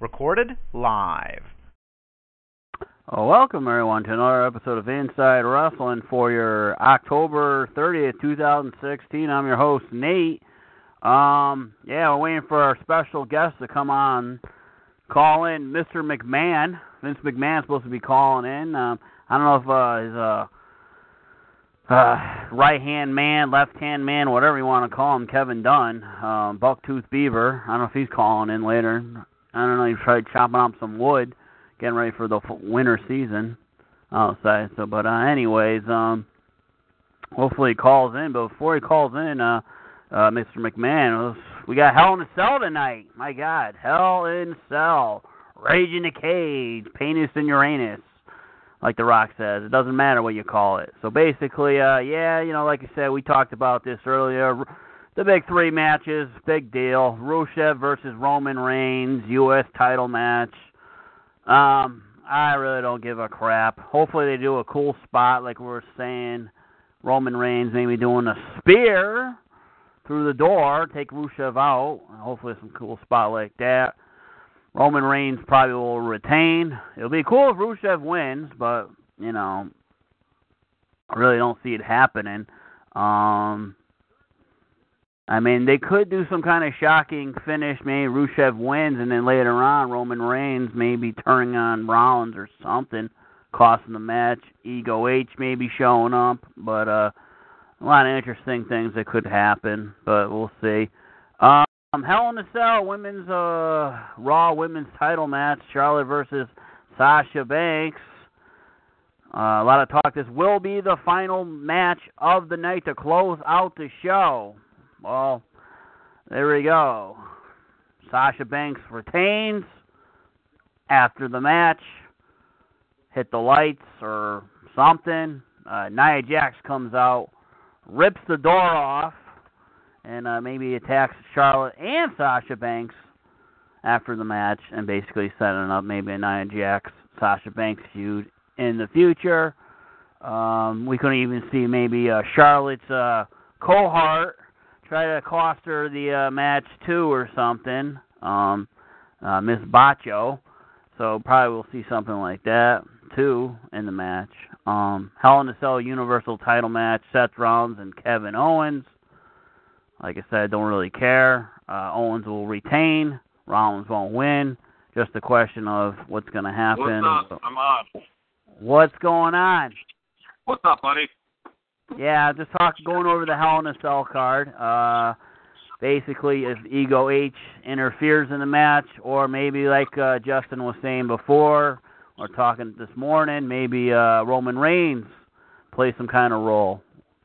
Recorded live. Welcome everyone to another episode of Inside Wrestling for your October 30th, 2016. I'm your host Nate. Um, yeah, we're waiting for our special guest to come on, call in, Mr. McMahon. Vince McMahon's supposed to be calling in. Um, I don't know if uh, his uh, uh, right hand man, left hand man, whatever you want to call him, Kevin Dunn, um, Bucktooth Beaver. I don't know if he's calling in later. I don't know. He tried chopping up some wood, getting ready for the winter season outside. So, but uh, anyways, um, hopefully he calls in. But before he calls in, uh, uh, Mr. McMahon, we got Hell in a Cell tonight. My God, Hell in a Cell, Rage in the Cage, Penis in Uranus like The Rock says. It doesn't matter what you call it. So basically, uh, yeah, you know, like I said, we talked about this earlier. The big three matches, big deal. Rusev versus Roman Reigns, U.S. title match. Um, I really don't give a crap. Hopefully they do a cool spot like we were saying. Roman Reigns maybe doing a spear through the door, take Rusev out. Hopefully some cool spot like that. Roman Reigns probably will retain. It'll be cool if Rusev wins, but you know, I really don't see it happening. Um, I mean, they could do some kind of shocking finish. Maybe Rusev wins, and then later on, Roman Reigns maybe turning on Rollins or something, costing the match. Ego H maybe showing up, but uh, a lot of interesting things that could happen, but we'll see. Um, um, Hell in a Cell women's uh, Raw women's title match: Charlotte versus Sasha Banks. Uh, a lot of talk. This will be the final match of the night to close out the show. Well, there we go. Sasha Banks retains after the match. Hit the lights or something. Uh, Nia Jax comes out, rips the door off and uh, maybe attacks Charlotte and Sasha Banks after the match, and basically setting up maybe a Nia Jax Sasha Banks feud in the future. Um, we could even see maybe uh, Charlotte's uh, cohort try to cost her the uh, match too, or something. Um, uh, Miss Bacho. So probably we'll see something like that too in the match. Um, Hell in a Cell Universal Title match: Seth Rollins and Kevin Owens. Like I said, don't really care. Uh, Owens will retain. Rollins won't win. Just a question of what's going to happen. What's up? I'm on. What's going on? What's up, buddy? Yeah, just talk going over the Hell in a Cell card. Uh, basically, if Ego H interferes in the match, or maybe like uh, Justin was saying before, or talking this morning, maybe uh, Roman Reigns plays some kind of role,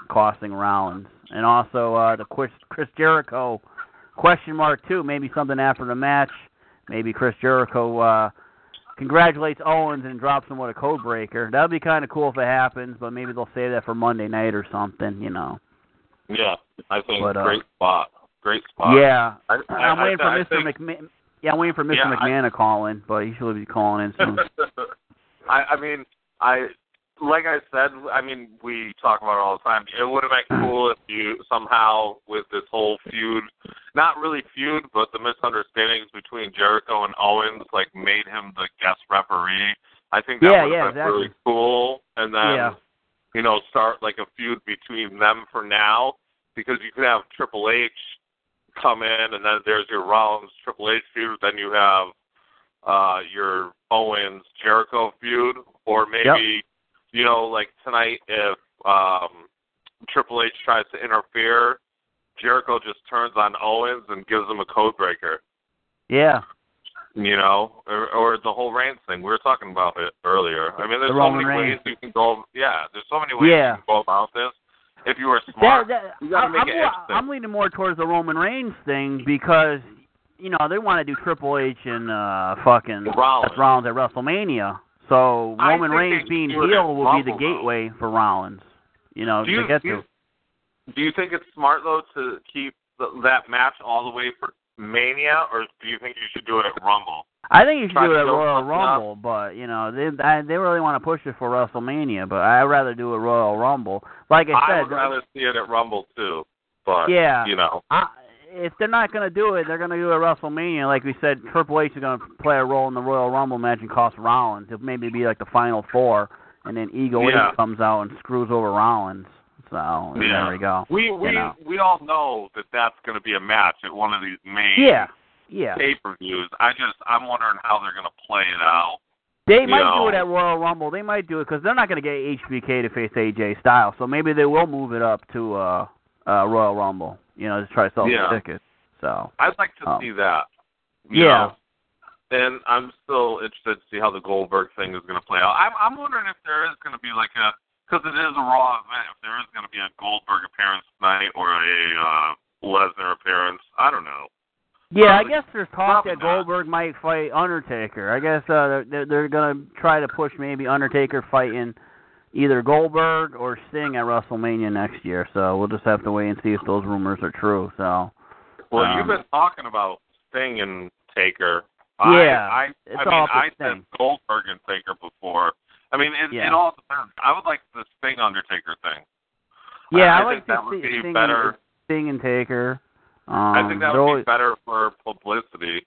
costing Rollins and also uh, the Chris, Chris Jericho question mark too. Maybe something after the match. Maybe Chris Jericho uh, congratulates Owens and drops him with a code breaker. That would be kind of cool if it happens, but maybe they'll save that for Monday night or something. You know. Yeah, I think But, uh, great spot. Great spot. Yeah, I, I, I'm waiting for I, I Mr. think, McMahon. Yeah, I'm waiting for Mr. Yeah, I- McMahon to call in, but he should be calling in soon. I, I mean, I like I said. I mean, we talk about it all the time. It would have been cool if you somehow, with this whole feud, not really feud, but the misunderstandings between Jericho and Owens, like made him the guest referee. I think that Yeah, would yeah, have been exactly. really cool. And then, Yeah. you know, start like a feud between them for now, because you could have Triple H come in, and then there's your Rollins Triple H feud. Then you have uh your Owens Jericho feud, or maybe you know like tonight if um Triple H tries to interfere, Jericho just turns on Owens and gives him a code breaker. Yeah, You know, or, or the whole Reigns thing. We were talking about it earlier. I mean, there's The so many Reigns. ways you can go. Yeah, there's so many ways Yeah. you can go about this. If you were that, smart, that, you gotta I'm, make I'm, it interesting. I'm leaning more towards the Roman Reigns thing because you know they want to do Triple H and uh fucking Rollins. Rollins at WrestleMania. So Roman Reigns being heel will be the Rumble, though. gateway for Rollins. You know, do to you, get do to. you, do you think it's smart though to keep the, that match all the way for Mania, or do you think you should do it at Rumble? I think you should try do it at Royal something up. Rumble, but you know they I, they really want to push it for WrestleMania, but I'd rather do a Royal Rumble. Like I said, I would rather see it at Rumble too, but Yeah. you know, I, if they're not going to do it, they're going to do it at WrestleMania. Like we said, Triple H is going to play a role in the Royal Rumble match and cost Rollins. It'll maybe be like the final four, and then Ego Yeah. Comes out and screws over Rollins. So Yeah. there we go. We we know. we all know that that's going to be a match at one of these main Yeah, yeah. pay per views. I just I'm wondering how they're going to play it out. They might know. do it at Royal Rumble. They might do it because they're not going to get HBK to face AJ Styles. So maybe they will move it up to uh, uh, Royal Rumble. You know, to try to sell Yeah. tickets. So I'd like to Um, see that. yeah. know. And I'm still interested to see how the Goldberg thing is going to play out. I'm I'm wondering if there is going to be like a because it is a Raw event. If there is going to be a Goldberg appearance tonight or a uh, Lesnar appearance, I don't know. Yeah, I guess there's talk probably that not. Goldberg might fight Undertaker. I guess uh, they're they're, they're going to try to push maybe Undertaker fighting either Goldberg or Sting at WrestleMania next year. So we'll just have to wait and see if those rumors are true. So Well, Um, you've been talking about Sting and Taker. Yeah, I, I, I mean, I said Goldberg and Taker before. I mean, it, Yeah. it all depends. I would like the Sting Undertaker thing. yeah, I, I, like think that would be Sting, better. and, Sting and Taker. Um, I think that would always- be better for publicity.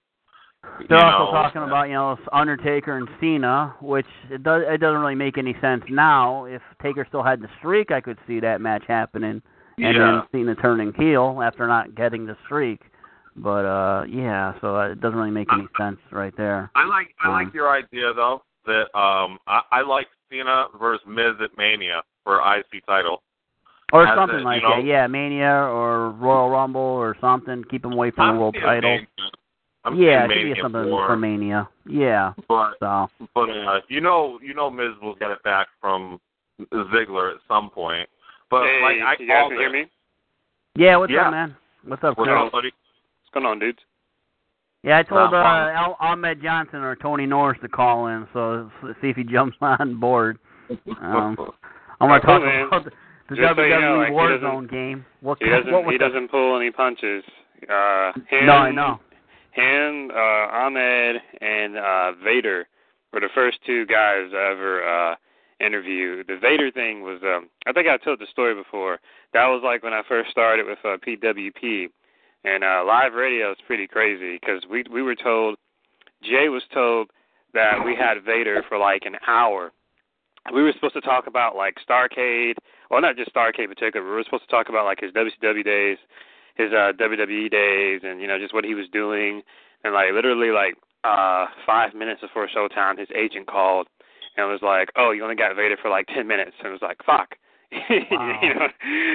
They're you also know. talking about you know Undertaker and Cena, which it does it doesn't really make any sense now. If Taker still had the streak, I could see that match happening, and yeah. then Cena turning heel after not getting the streak. But uh yeah, so it doesn't really make any sense right there. I like I Um, like your idea though that um I, I like Cena versus Miz at Mania for IC title. Or As something a- like know- that. Yeah, Mania or Royal Rumble or something. Keep him away from the world title. Mania. I'm yeah, it seeing should be Mania something more, for Mania. Yeah. But So but uh, you know you know Miz will get it back from Ziggler at some point. But hey, like I you guys can hear me? yeah, what's Yeah. up, man? What's up, What's up, buddy? What's going on, dudes? Yeah, I told uh, Not Al- Ahmed Johnson or Tony Norris to call in, so s- see if he jumps on board. Um, I'm going to talk man. about the, the Just so you WWE know, like, he Warzone game. What, He doesn't. what was He the- doesn't pull any punches. Uh, him, No, I know. Him, uh, Ahmed, and uh, Vader were the first two guys I ever uh, interviewed. The Vader thing was. Um, I think I told the story before. That was like when I first started with uh, PWP, and uh, live radio is pretty crazy because we we were told. Jay was told that we had Vader for like an hour. We were supposed to talk about like Starcade, well not just Starcade particular. We were supposed to talk about like his WCW days, his uh WWE days, and you know just what he was doing. And like literally like uh five minutes before showtime, his agent called and was like, "Oh, you only got Vader for like ten minutes," and it was like, "Fuck." Wow. you know,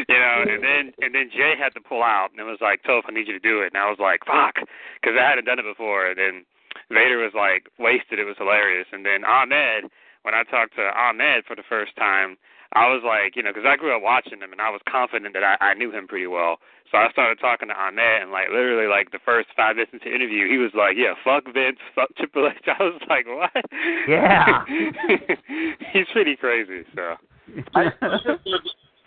you know, and then and then Jay had to pull out, and it was like, "Toph, I need you to do it," and I was like, "Fuck," because I hadn't done it before. And then Vader was like wasted. It was hilarious. And then Ahmed, when I talked to Ahmed for the first time, I was like, you know, because I grew up watching him, and I was confident that I, I knew him pretty well. So I started talking to Ahmed, and like literally, like the first five minutes into the interview, he was like, "Yeah, fuck Vince, fuck Triple H." I was like, "What?" Yeah. he's pretty crazy. So I, I just heard,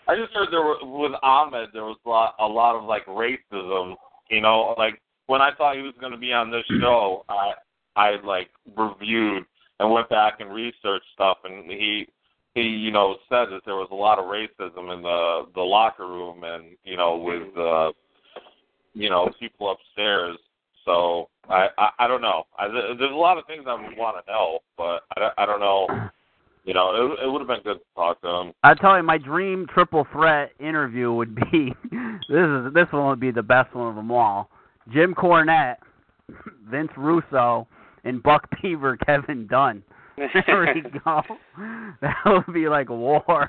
I just heard there were, with Ahmed there was a lot, a lot of like racism. You know, like when I thought he was going to be on this show, I I like reviewed and went back and researched stuff, and he he you know said that there was a lot of racism in the the locker room, and you know with uh you know people upstairs. So I I, I don't know. I, there's a lot of things I would want to know, but I, don't- I don't know. You know, it, it would have been good to talk to him. I tell you, my dream triple threat interview would be this is this one would be the best one of them all. Jim Cornette, Vince Russo, and Buck Beaver, Kevin Dunn. There we go. That would be like war.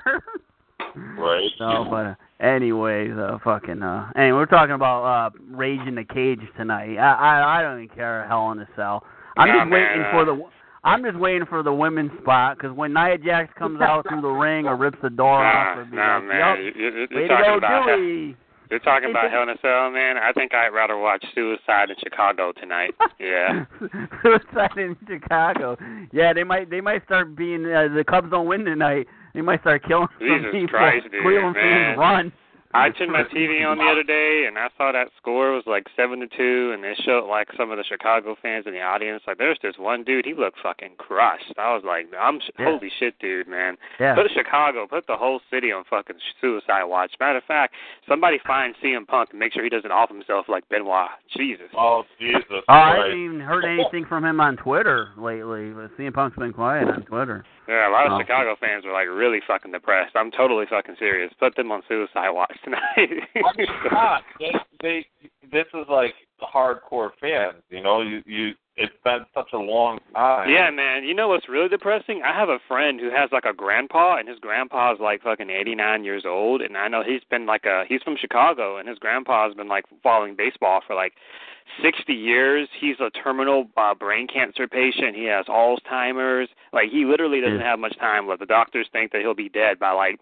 Right. So, but uh, anyways, uh, fucking. Uh, anyway, we're talking about uh, Rage in the Cage tonight. I I, I don't even care a hell in a cell. I'm Nah, just waiting man, for the. I'm just waiting for the women's spot because when Nia Jax comes out through the ring or rips the door off, nah, it'll be nah, like, man, "Yup, you, you, you're way to talking go, about Dewey. You're talking about Hell in a Cell, man. I think I'd rather watch Suicide in Chicago tonight. Yeah. Suicide in Chicago. Yeah, they might they might start being uh, the Cubs don't win tonight. They might start killing some Jesus people. Christ, dude, Cleveland man. fans run. I turned my TV on the other day and I saw that score was like seven to two, and they showed like some of the Chicago fans in the audience. Like, there's this one dude, he looked fucking crushed. I was like, I'm Yeah. holy shit, dude, man. Yeah. Put Chicago, put the whole city on fucking suicide watch. Matter of fact, somebody find CM Punk and make sure he doesn't off himself like Benoit. Jesus. Oh Jesus! Oh, I haven't even heard anything from him on Twitter lately. But CM Punk's been quiet on Twitter. Yeah, a lot of Oh. Chicago fans were like really fucking depressed. I'm totally fucking serious. Put them on suicide watch tonight. I mean, God, they, they, this is like hardcore fans. You know, you, you, it's been such a long time. Yeah, man. You know what's really depressing? I have a friend who has like a grandpa, and his grandpa is like fucking 89 years old, and I know he's been like a he's from Chicago, and his grandpa has been like following baseball for like 60 years. He's a terminal uh, brain cancer patient. He has Alzheimer's. Like he literally doesn't have much time left. The doctors think that he'll be dead by like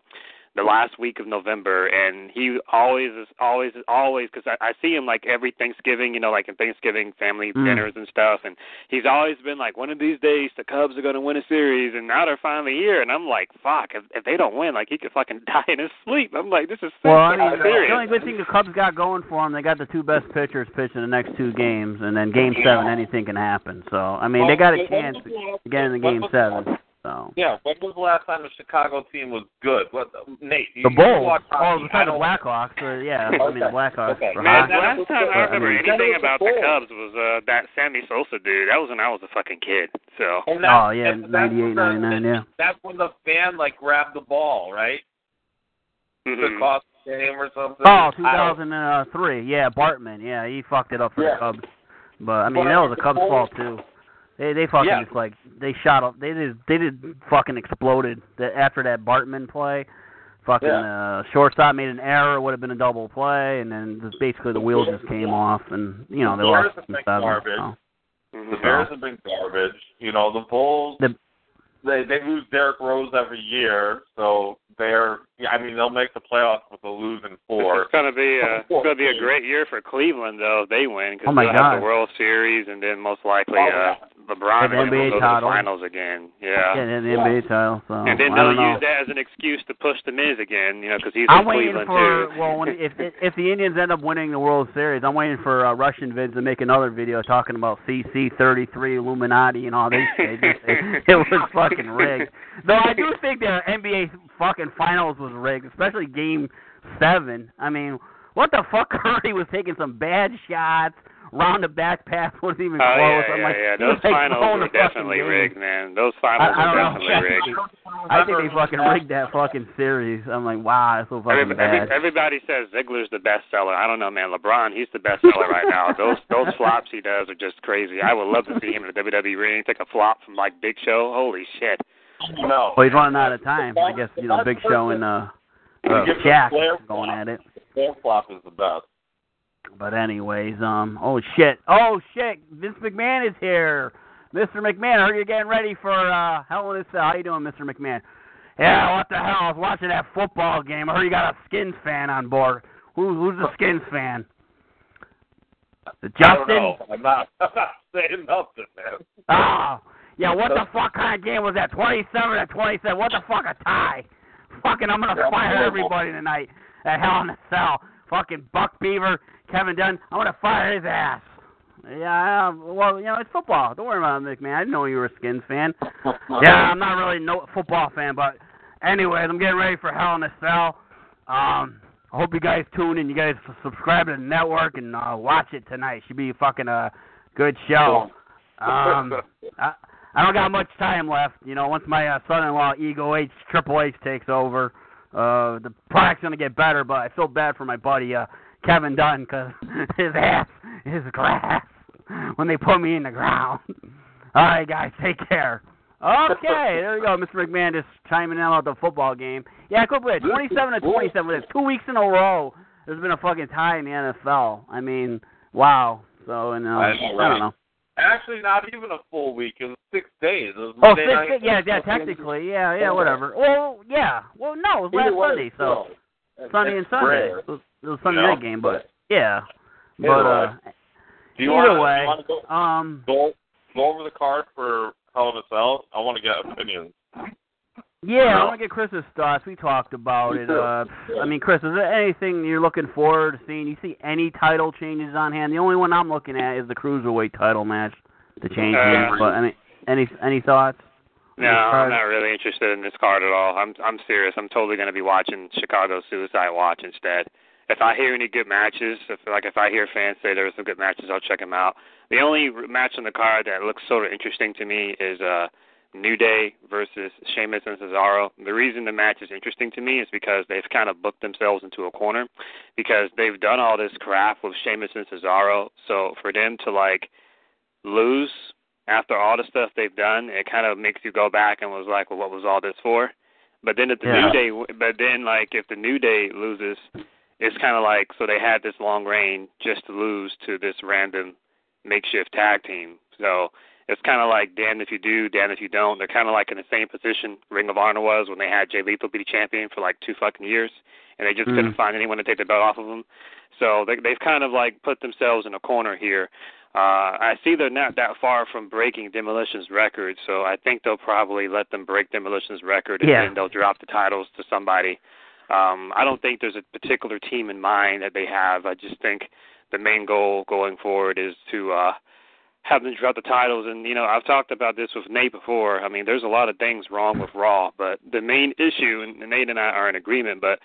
the last week of November, and he always is always always because I, I see him like every Thanksgiving, you know, like in Thanksgiving family Mm. dinners and stuff, and he's always been like, one of these days the Cubs are going to win a series, and now they're finally here, and I'm like, fuck, if, if they don't win, like he could fucking die in his sleep. I'm like, this is Well, I mean, serious. the only good thing the Cubs got going for them, they got the two best pitchers pitching the next two games, and then Game Seven, anything can happen. So, I mean, they got a chance was the last- to get in the Game Seven. So. Yeah, when was the last time the Chicago team was good? What, Nate? You, The you Bulls. watch Oh, hockey. I besides the don't- Blackhawks. Uh, yeah, I mean the Blackhawks. Okay. Man, hockey. last time I remember I mean, anything about the before. Cubs was uh that Sammy Sosa dude. That was when I was a fucking kid. So And Oh yeah, and that's ninety when eight, the- ninety nine. Yeah. That's when the fan like grabbed the ball, right? mhm. The cost game or something. Oh, 2003. Yeah, Bartman. Yeah, he fucked it up for Yeah. the Cubs. But I mean, But that was a the Cubs' fault too. They they fucking Yeah. just like they shot up. They did they did fucking exploded that after that Bartman play. Fucking uh, shortstop made an error, would have been a double play, and then just basically the wheels just came off, and you know they The lost. Bears have been seven, garbage. so. Mhm. The Bears have been garbage. You know, the Bulls. The- they they lose Derrick Rose every year, so they're. Yeah, I mean, they'll make the playoffs with a losing four. It's gonna be a it's gonna be a great year for Cleveland though if they win because Oh, they'll God. have the World Series and then most likely Oh, uh LeBron Yeah, will go to the finals again. Yeah, Yeah. the NBA title. So And then they'll don't know. use that as an excuse to push the Miz again, you know, because he's Cleveland too. I'm in waiting Cleveland for too. well, when, if if the Indians end up winning the World Series, I'm waiting for uh, Russian vids to make another video talking about CC33 Illuminati and all this shit. It was fucking rigged. Though I do think the NBA fucking finals was rigged, especially Game Seven. I mean, what the fuck? Curry was taking some bad shots. Round the back pass wasn't even Oh close. yeah, I'm yeah, like, yeah. Those like, finals were definitely game. rigged, man. Those finals I- I were don't know. definitely rigged. I think they fucking rigged that fucking series. I'm like, wow, that's so fucking Every, every, everybody says Ziggler's the best seller. I don't know, man. LeBron, he's the best seller right now. Those those flops he does are just crazy. I would love to see him in the WWE ring take a flop from like Big Show. Holy shit. No. Well, he's running out of time. I guess you know Big Show and uh, uh Shaq going at it. Flair flop is the best. But anyways, um, oh shit, oh shit, Vince McMahon is here. Mr. McMahon, I heard you're getting ready for uh Hell in a Cell. How you doing, Mr. McMahon? Yeah, what the hell? I was watching that football game. I heard you got a Skins fan on board. Who, who's the Skins fan? I Justin? know. I'm not. I'm not saying nothing, man. Ah, yeah. What the fuck kind of game was that? Twenty-seven to twenty-seven. What the fuck a tie? Fucking, I'm gonna fire everybody tonight at Hell in a Cell. Fucking Buck Beaver, Kevin Dunn. I'm gonna fire his ass. Yeah, uh, well, you know it's football. Don't worry about it, McMahon. I didn't know you were a Skins fan. Yeah, I'm not really no football fan, but anyways, I'm getting ready for Hell in a Cell. Um, I hope you guys tune in. You guys subscribe to the network and uh, watch it tonight. Should be a fucking a good show. Um, I, I don't got much time left. You know, once my uh, son-in-law Ego H Triple H takes over, uh, the product's gonna get better. But I feel bad for my buddy uh, Kevin Dunn because his ass is glass when they put me in the ground. All right, guys, take care. Okay, there we go. Mr. McMahon just chiming in about the football game. Yeah, I could believe it. 27 to 27. With it. Two weeks in a row, there's been a fucking tie in the NFL. I mean, wow. So, and, uh, I I, don't know. Actually, not even a full week. It was six days. It was Oh, Monday six, night. yeah, yeah, technically, yeah, yeah, whatever. Well, yeah, well, no, it was last Sunday, so still, Sunday and Sunday. It was, it was Sunday You know, night game, but yeah, but uh, Do you either wanna, way, you wanna go, um, go go over the card for Hell in a Cell? I want to get opinions. Yeah, I want to get Chris's thoughts. We talked about it. Uh, I mean, Chris, is there anything you're looking forward to seeing? You see any title changes on hand? The only one I'm looking at is the cruiserweight title match to change Uh. But I mean, any any thoughts? No, I'm not really interested in this card at all. I'm I'm serious. I'm totally going to be watching Chicago Suicide Watch instead. If I hear any good matches, if like if I hear fans say there were some good matches, I'll check them out. The only match on the card that looks sort of interesting to me is uh New Day versus Sheamus and Cesaro. The reason the match is interesting to me is because they've kind of booked themselves into a corner because they've done all this crap with Sheamus and Cesaro. So for them to like lose after all the stuff they've done, it kind of makes you go back and was like, well, what was all this for? But then if the Yeah. New Day, but then like if the New Day loses, it's kind of like so they had this long reign just to lose to this random makeshift tag team. So it's kind of like damn if you do, damn if you don't. They're kind of like in the same position Ring of Honor was when they had Jay Lethal be the champion for like two fucking years, and they just Mhm. couldn't find anyone to take the belt off of them. So they, they've kind of like put themselves in a corner here. Uh, I see they're not that far from breaking Demolition's record, so I think they'll probably let them break Demolition's record, and Yeah. then they'll drop the titles to somebody. Um, I don't think there's a particular team in mind that they have. I just think the main goal going forward is to uh, have them drop the titles. And you know, I've talked about this with Nate before. I mean, there's a lot of things wrong with Raw, but the main issue, and Nate and I are in agreement, but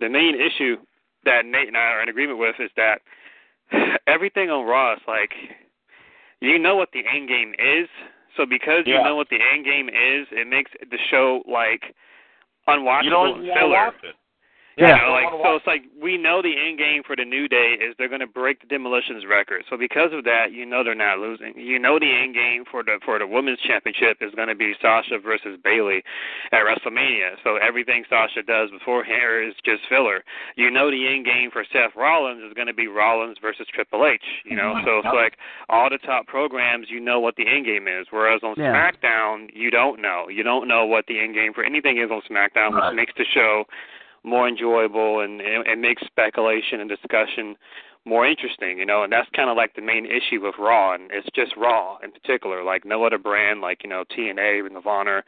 the main issue that Nate and I are in agreement with is that everything on Raw is like you know what the end game is. So because you know what the end game is, it makes the show like unwatchable You don't and filler. watch it. You Yeah. know, like so it's like we know the end game for the new day is they're going to break the demolitions record. So because of that, you know they're not losing. You know the end game for the for the women's championship is going to be Sasha versus Bayley at WrestleMania. So everything Sasha does before her is just filler. You know the end game for Seth Rollins is going to be Rollins versus Triple H. You know, so it's like all the top programs, you know what the end game is. Whereas on Yeah. SmackDown, you don't know. You don't know what the end game for anything is on SmackDown, which Right. makes the show more enjoyable and and it makes speculation and discussion more interesting, you know, and that's kind of like the main issue with Raw, and it's just Raw in particular. Like no other brand, like you know TNA, Ring of Honor,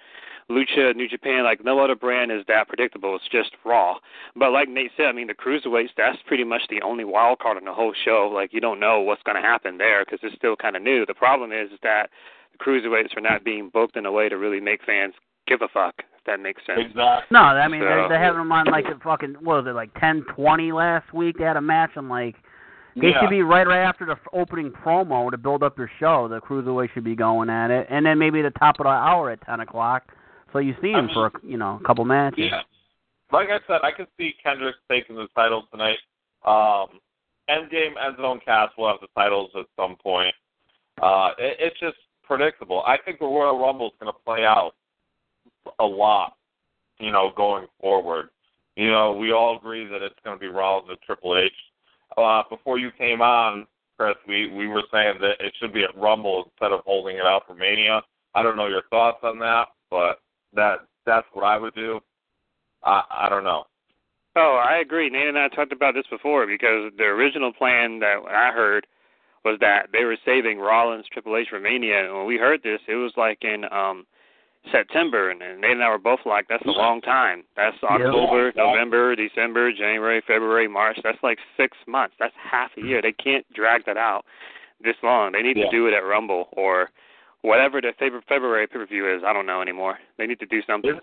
Lucha, New Japan, like no other brand is that predictable. It's just Raw. But like Nate said, I mean the cruiserweights, that's pretty much the only wild card in the whole show. Like you don't know what's going to happen there because it's still kind of new. The problem is that the cruiserweights are not being booked in a way to really make fans give a fuck. If that makes sense. Exactly. No, I mean So- they're, they're having them on like the fucking what was it like ten twenty last week? They had a match. I'm like, they yeah. should be right right after the opening promo to build up your show. The cruiserweight should be going at it, and then maybe the top of the hour at ten o'clock, so you see I him for a, you know a couple matches. Yeah. Like I said, I could see Kendrick taking the titles tonight. Um, Endgame, Enzo and Cass will have the titles at some point. Uh, it, it's just predictable. I think the Royal Rumble is going to play out a lot, you know, going forward. You know, we all agree that it's going to be Rollins and Triple H. Uh, before you came on, Chris, we, we were saying that it should be at Rumble instead of holding it out for Mania. I don't know your thoughts on that, but that that's what I would do. I I don't know. Oh, I agree. Nate and I talked about this before because the original plan that I heard was that they were saving Rollins Triple H for Mania. And when we heard this, it was like in um September, and, and Nate and I were both like, "That's a long time. That's October, Yeah. November, December, January, February, March. That's like six months. That's half a year. They can't drag that out this long. They need Yeah. to do it at Rumble or whatever the February pay per view is. I don't know anymore. They need to do something.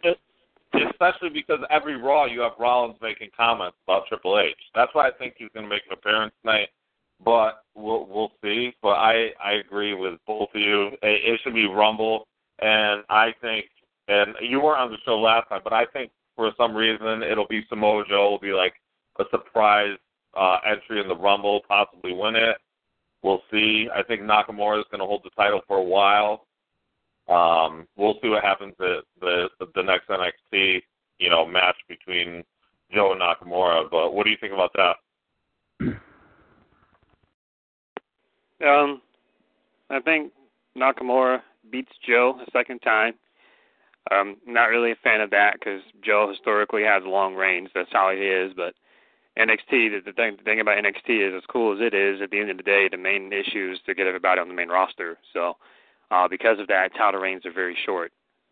Especially because every Raw you have Rollins making comments about Triple H. That's why I think he's going to make an appearance tonight. But we'll we'll see. But I I agree with both of you. It, it should be Rumble, and I think and you weren't on the show last time, but I think for some reason it'll be Samoa Joe will be like a surprise uh, entry in the Rumble, possibly win it. We'll see. I think Nakamura is going to hold the title for a while. Um, we'll see what happens at the the next NXT, you know, match between Joe and Nakamura. But what do you think about that? Um, I think Nakamura beats Joe a second time. Um, not really a fan of that because Joe historically has long reigns. That's how he is. But NXT, the, the thing, the thing about NXT is, as cool as it is, at the end of the day, the main issue is to get everybody on the main roster. So, uh, because of that, title reigns are very short.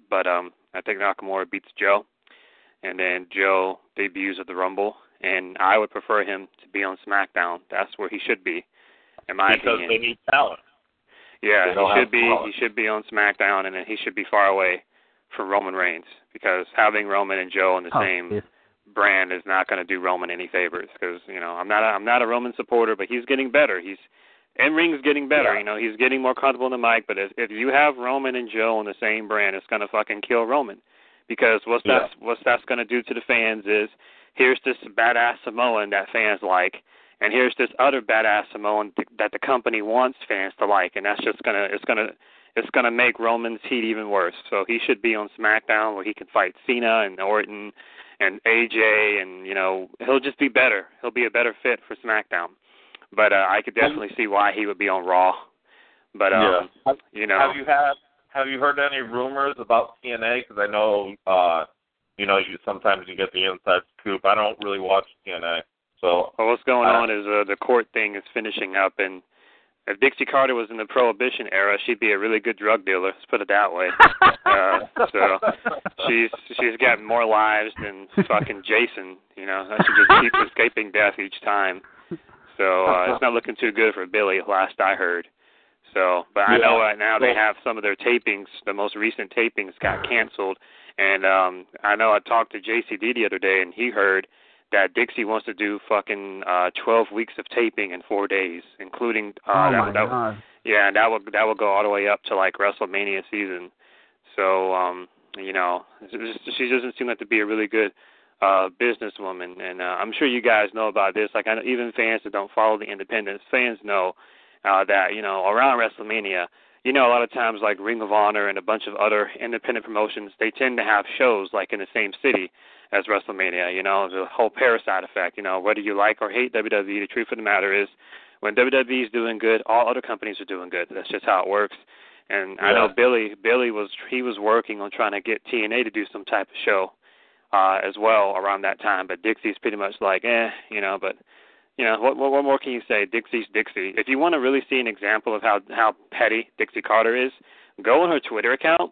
But um, I think Nakamura beats Joe. and then Joe debuts at the Rumble, and I would prefer him to be on SmackDown. That's where he should be, in my because opinion. they need talent. Yeah, he should be. He should be on SmackDown, and then he should be far away from Roman Reigns because having Roman and Joe in the Oh, same jeez. brand is not going to do Roman any favors. Because you know, I'm not. A, I'm not a Roman supporter, but he's getting better. He's in ring's getting better. Yeah. You know, he's getting more comfortable in the mic. But if if you have Roman and Joe on the same brand, it's going to fucking kill Roman. Because what's Yeah. that's what's that's going to do to the fans is here's this badass Samoan that fans like, and here's this other badass Samoan th- that the company wants fans to like, and that's just gonna it's gonna it's gonna make Roman's heat even worse. So he should be on SmackDown where he can fight Cena and Orton and AJ, and you know he'll just be better. He'll be a better fit for SmackDown. But uh, I could definitely see why he would be on Raw. But um, yeah. you know, Have you had Have you heard any rumors about TNA? Because I know, uh, you know, you sometimes you get the inside scoop. I don't really watch TNA, so Well, what's going Uh, on is uh, the court thing is finishing up, and if Dixie Carter was in the Prohibition era, she'd be a really good drug dealer. Let's put it that way. Uh, so she's she's got more lives than fucking Jason. You know, she just keeps escaping death each time. So uh, it's not looking too good for Billy. Last I heard. So, but I know right now they have some of their tapings. The most recent tapings got canceled, and um I know I talked to JCD the other day, and he heard that Dixie wants to do fucking uh 12 weeks of taping in four days, including uh oh that, my that, god. yeah, and that will that will go all the way up to like WrestleMania season. So, um, you know, just- she doesn't seem like to be a really good uh businesswoman, and uh, I'm sure you guys know about this. Like, I know even fans that don't follow the independents, fans know uh that you know around WrestleMania, you know, a lot of times like Ring of Honor and a bunch of other independent promotions, they tend to have shows like in the same city as WrestleMania. You know, the whole parasite effect. You know, whether you like or hate WWE, the truth of the matter is, when WWE is doing good, all other companies are doing good. That's just how it works. And I know Billy. Billy was he was working on trying to get TNA to do some type of show uh as well around that time. But Dixie's pretty much like, eh, you know. But you know, what what, what more can you say? Dixie's Dixie. If you want to really see an example of how how petty Dixie Carter is, go on her Twitter account.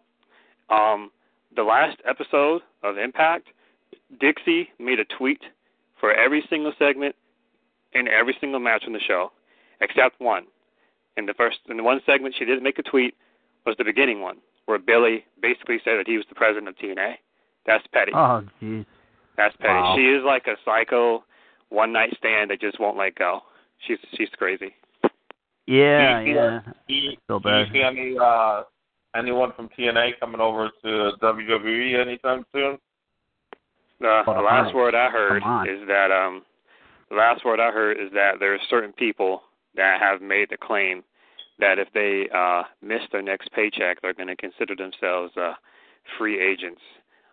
Um, the last episode of Impact, Dixie made a tweet for every single segment in every single match on the show, except one. In the first, in the one segment she didn't make a tweet was the beginning one, where Billy basically said that he was the president of TNA. That's petty. Oh jeez. That's petty. Wow. She is like a psycho one night stand that just won't let go. She's she's crazy. Yeah, Do you yeah. do you, do you bad. see any uh, anyone from TNA coming over to WWE anytime soon? The, Oh, the last word I heard is that um the last word I heard is that there are certain people that have made the claim that if they uh miss their next paycheck they're going to consider themselves uh free agents.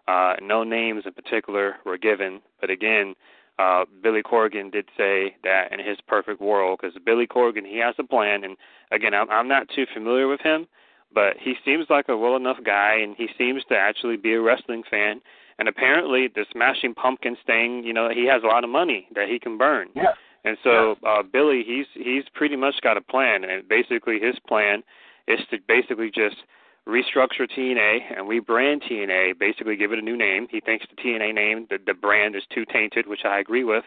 Uh no names in particular were given, but again, uh Billy Corgan did say that in his perfect world cuz Billy Corgan he has a plan and again I'm I'm not too familiar with him, but he seems like a well enough guy and he seems to actually be a wrestling fan and apparently the Smashing Pumpkins thing, you know, he has a lot of money that he can burn. Yeah. And so uh Billy he's he's pretty much got a plan and basically his plan is to basically just restructure TNA and rebrand TNA, basically give it a new name. He thinks the TNA name, the, the brand is too tainted, which I agree with.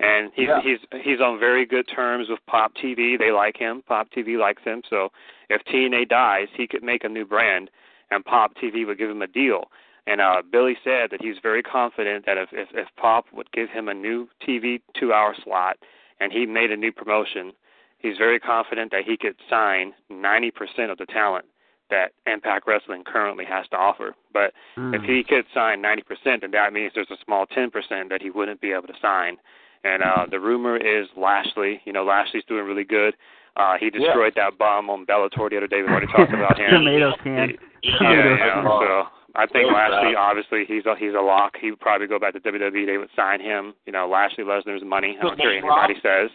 And he's Yeah. he's he's on very good terms with Pop TV. They like him. Pop TV likes him. So if TNA dies, he could make a new brand and Pop TV would give him a deal. And uh, Billy said that he's very confident that if, if if Pop would give him a new TV two-hour slot and he made a new promotion, he's very confident that he could sign 90% of the talent that Impact Wrestling currently has to offer. But Mm. if he could sign 90%, then that means there's a small 10% that he wouldn't be able to sign. And uh, the rumor is Lashley. You know, Lashley's doing really good. Uh, he destroyed that bomb on Bellator the other day. We already talked about him. Tomato can. Yeah, Tomato yeah. So I think Lashley, obviously, he's a he's a lock. He would probably go back to WWE. They would sign him. You know, Lashley Lesnar's money. I don't care what anybody says.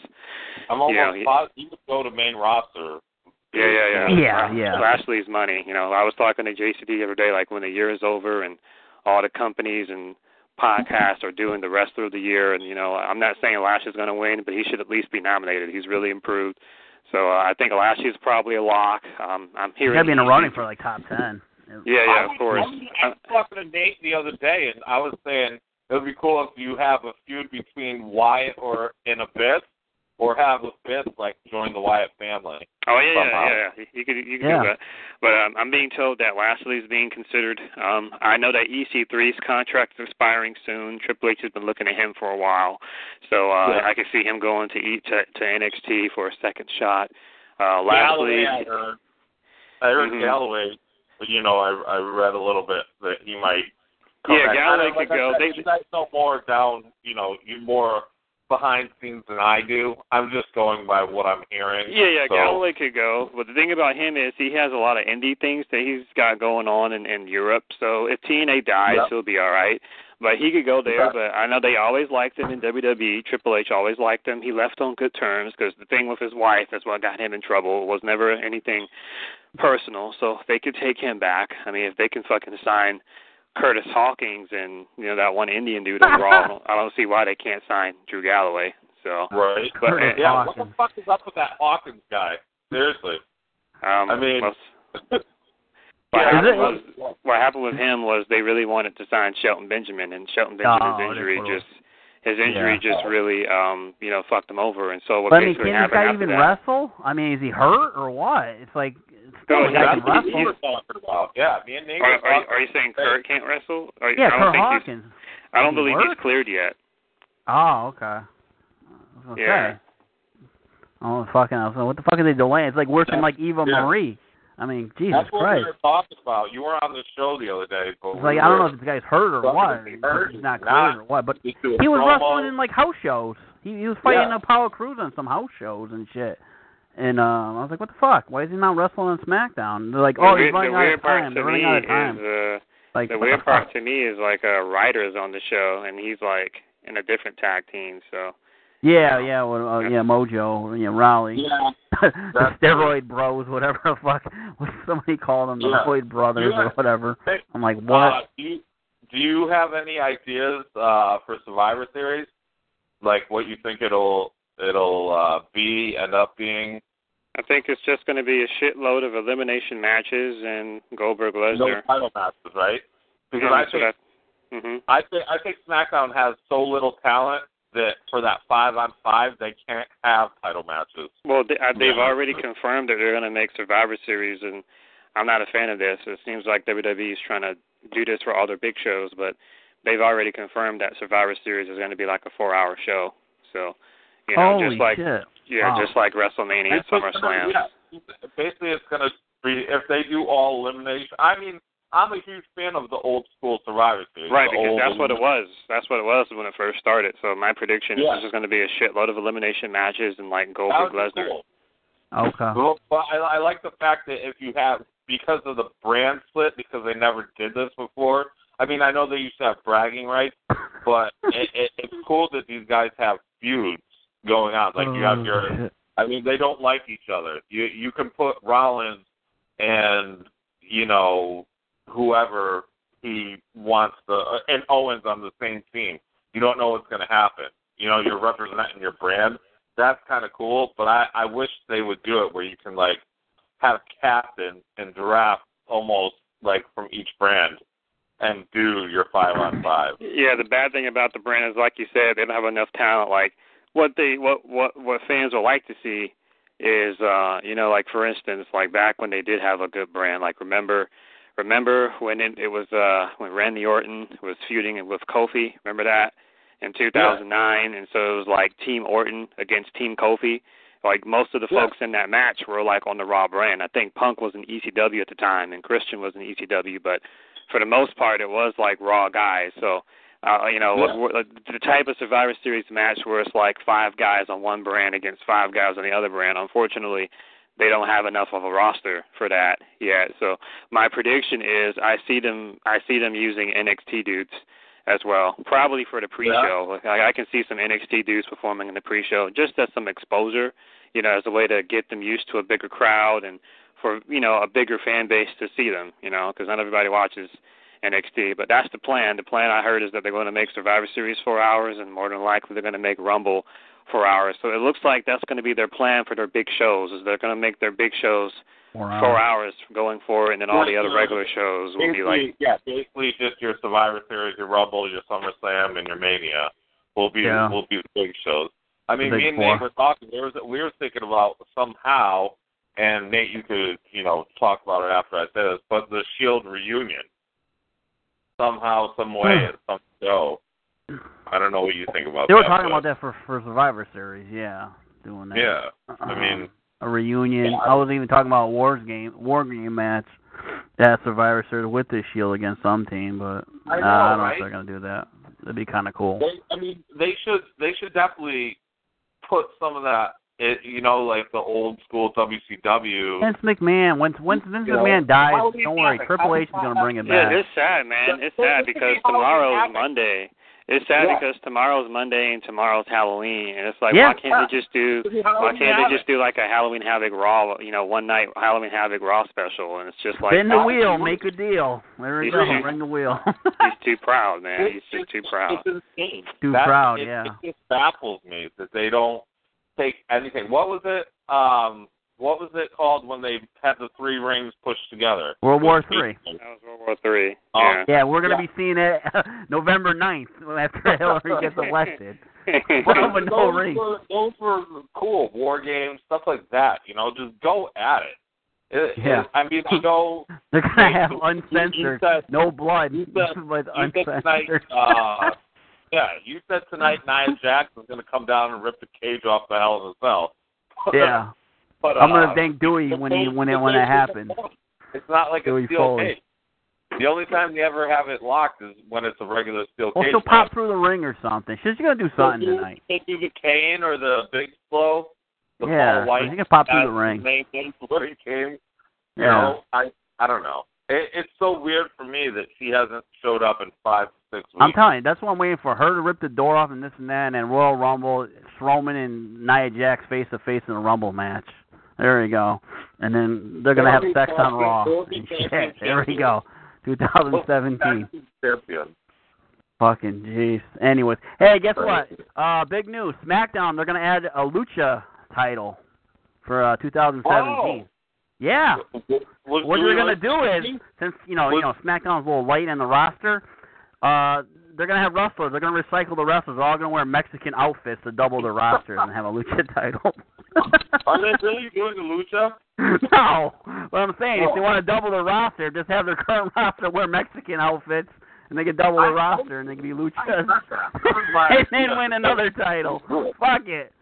I'm almost Yeah, he- positive he would go to main roster. Yeah, yeah, yeah. Yeah, Uh, yeah. Lashley's money. You know, I was talking to JCD the other day, like when the year is over and all the companies and podcasts are doing the wrestler of the year, and you know, I'm not saying Lashley's going to win, but he should at least be nominated. He's really improved. So uh, I think Lashley's probably a lock. Um, I'm He's hearing gotta be in a running for like top ten. Yeah, yeah, I of course. I was, I was talking to Nate the other day, and I was saying it would be cool if you have a feud between Wyatt or an Abyss, or have Abyss like join the Wyatt family. Oh yeah, somehow. yeah, yeah. You could you could Yeah. do that. But um, I'm being told that Lashley is being considered. Um, I know that EC3's contract is expiring soon. Triple H has been looking at him for a while, so uh, Yeah. I could see him going to E to, to NXT for a second shot. Uh, Lashley, Galloway, I heard. I heard Mhm. Galloway. You know, I I read a little bit that he might. Come Yeah. Galloway like could go. said, They- you guys know more down. You know, you more behind scenes than I do. I'm just going by what I'm hearing. Yeah, yeah, so, Galloway could go. But the thing about him is he has a lot of indie things that he's got going on in, in Europe. So if TNA dies, Yep. he'll be all right. But he could go there. But I know they always liked him in WWE. Triple H always liked him. He left on good terms because the thing with his wife is what got him in trouble. It was never anything personal. So if they could take him back. I mean, if they can fucking sign Curtis Hawkins and you know that one Indian dude on Raw, I don't- I don't see why they can't sign Drew Galloway. So. Right. But, Curtis Yeah, Hawkins. what the fuck is up with that Hawkins guy? Seriously. Um, I mean- well, yeah, happened was what happened with him was they really wanted to sign Shelton Benjamin, and Shelton Benjamin's Oh, injury that's what just his injury Yeah. just really um you know fucked him over. And so what But I mean, basically can this happened guy after even that? wrestle? I mean, is he hurt or what? It's like it's No, still a guy That's can wrestle. we were. Yeah, me and Nate Are, are, you- are you saying about Kurt can't wrestle? Are, Yeah, I don't Kurt think Hawkins. he's. I don't he believe work? he's cleared yet. Oh, okay. Okay. Yeah. Oh, fucking! I was like, what the fuck are they delaying? It's like worse than like Eva yeah. Marie. I mean, Jesus That's what Christ! we were talking about. You were on the show the other day. But It's we like I don't know if this guy's hurt or what. hurt? He's not cleared or what. But Just do a he was promo. wrestling in like house shows. He, he was fighting Yeah. Apollo Crews on some house shows and shit. And um, I was like, what the fuck? Why is he not wrestling on SmackDown? They're like, oh, weird- he's running the out weird of time. They're running me out of time. is uh, like the weird the part to me is like a Ryder's on the show, and he's like in a different tag team. So Yeah, yeah, well, uh, yeah, Mojo, yeah, Rawley. Yeah. the steroid bros, whatever the fuck. What somebody called them, the Yeah. Floyd brothers Yeah. or whatever. I'm like, what? Uh, do you do you have any ideas uh, for Survivor Series? Like what you think it'll it'll uh, be end up being? I think it's just going to be a shitload of elimination matches and Goldberg Lesnar. No Lesnar. title matches, right? Because Yeah, I so think that- mhm. I think I think SmackDown has so little talent that for that five on five they can't have title matches. Well, they, uh, they've Yeah. already confirmed that they're going to make Survivor Series, and I'm not a fan of this. It seems like WWE is trying to do this for all their big shows, but they've already confirmed that Survivor Series is going to be like a four-hour show. So, you know, Holy just like shit! yeah, Wow. just like WrestleMania and It's just gonna- SummerSlam. yeah, basically it's gonna be if they do all elimination. I mean, I'm a huge fan of the old school Survivor Series. Right, because that's what it was. That's what it was when it first started. So my prediction Yeah. is there's going to be a shitload of elimination matches and like Goldberg would be Lesnar. cool. Okay. Well, but I, I like the fact that if you have because of the brand split, because they never did this before. I mean, I know they used to have bragging rights, but it, it, it's cool that these guys have feuds going on. Like you have Oh, your, shit. I mean, they don't like each other. You you can put Rollins and you know whoever he wants the and Owens on the same team. You don't know what's going to happen. You know, you're representing your brand. That's kind of cool, but I I wish they would do it where you can like have captain and draft almost like from each brand and do your five on five. Yeah, the bad thing about the brand is, like you said, they don't have enough talent. Like what they, what what what fans would like to see is, uh, you know, like for instance, like back when they did have a good brand. Like remember, remember when it, it was uh when Randy Orton was feuding with Kofi. Remember that in 2009, and so it was like Team Orton against Team Kofi. Like most of the Yeah. folks in that match were like on the Raw brand. I think Punk was in ECW at the time, and Christian was in ECW, but for the most part, it was like Raw guys. So uh, you know, Yeah. what, what, the type of Survivor Series match where it's like five guys on one brand against five guys on the other brand. Unfortunately, they don't have enough of a roster for that yet. So my prediction is I see them I see them using NXT dudes as well, probably for the pre-show. Like I, I can see some NXT dudes performing in the pre-show just as some exposure, you know, as a way to get them used to a bigger crowd and for you know a bigger fan base to see them, you know, because not everybody watches NXT. But that's the plan. The plan I heard is that they're going to make Survivor Series four hours, and more than likely they're going to make Rumble four hours. So it looks like that's going to be their plan for their big shows. Is they're going to make their big shows Four hours. four hours going forward, and then all the other regular shows will be like yeah, basically just your Survivor Series, your Rumble, your SummerSlam, and your Mania will be Yeah. will be the big shows. I mean, me big and Nate were talking. There was we were thinking about somehow, and Nate, you could you know talk about it after I say this, but the Shield reunion somehow, some way, Hmm. at some show. I don't know what you think about They were that. talking but- about that for for Survivor Series. Yeah, doing that. Yeah, I Um, mean, a reunion. Yeah. I was even talking about a Wars game, War game match at Survivor Series with the Shield against some team, but I know, uh, I don't know right? if they're gonna do that. That'd be kind of cool. They, I mean, they should they should definitely put some of that. It, you know, like the old school WCW. Vince McMahon. Once once Vince You know, McMahon dies, don't worry, Havoc, Triple H is gonna bring it back. Yeah, it's sad, man. It's sad because tomorrow is tomorrow's Havoc. Monday. It's sad Yeah. because tomorrow's Monday and tomorrow's Halloween, and it's like, Yeah. why can't they just do? Why can't they just do like a Halloween Havoc Raw? You know, one night Halloween Havoc Raw special, and it's just like Spin the oh, wheel, make a deal. There we He's go. too- Ring the wheel. He's too proud, man. He's just too proud. It's insane. Too That- proud, it, yeah. It just baffles me that they don't take anything. What was it? Um, what was it called when they had the three rings pushed together? World War Three. That was World War Three. Oh. Yeah. Yeah, we're gonna Yeah. be seeing it November 9th after Hillary gets elected. Well, Well, with no those, were, those were cool war games, stuff like that. You know, just go at it. It- it- Yeah. I mean, I know They're gonna have You- you uncensored, said- no blood, you said- but you said tonight. uncensored. Uh, yeah, you said tonight Nia Jackson's going to come down and rip the cage off the Hell in a Cell. yeah, but, I'm uh, gonna thank Dewey when he when it when it happens. It's not like Dewey a steel Foley. cage. The only time you ever have it locked is when it's a regular steel Well, cage. she'll pop through the ring or something. She's gonna do something They do- tonight. They do the Kane or the Big Show. The Yeah, Paul she can pop through the ring. Name what he came. You Yeah. know, I I don't know. It, it's so weird for me that she hasn't showed up in five six weeks. I'm telling you, that's what I'm waiting for. Her to rip the door off and this and that, and Royal Rumble, Strowman and Nia Jax face to face in a Rumble match. There we go. And then they're gonna have sex on Raw. Shit. There we go. 2017. Champion. Fucking jeez. Anyways, hey, guess what? Uh, big news. SmackDown. They're gonna add a Lucha title for uh 2017. Yeah. Was What they're gonna do is, since you know, you know, SmackDown's a little light in the roster, uh, they're gonna have wrestlers. They're gonna recycle the wrestlers. They're all gonna wear Mexican outfits to double their rosters and have a lucha title. Are they really doing a lucha? no, what I'm saying, if they want to double their roster, just have their current roster wear Mexican outfits, and they can double their roster, and they can be luchas, and then win another title. Fuck it.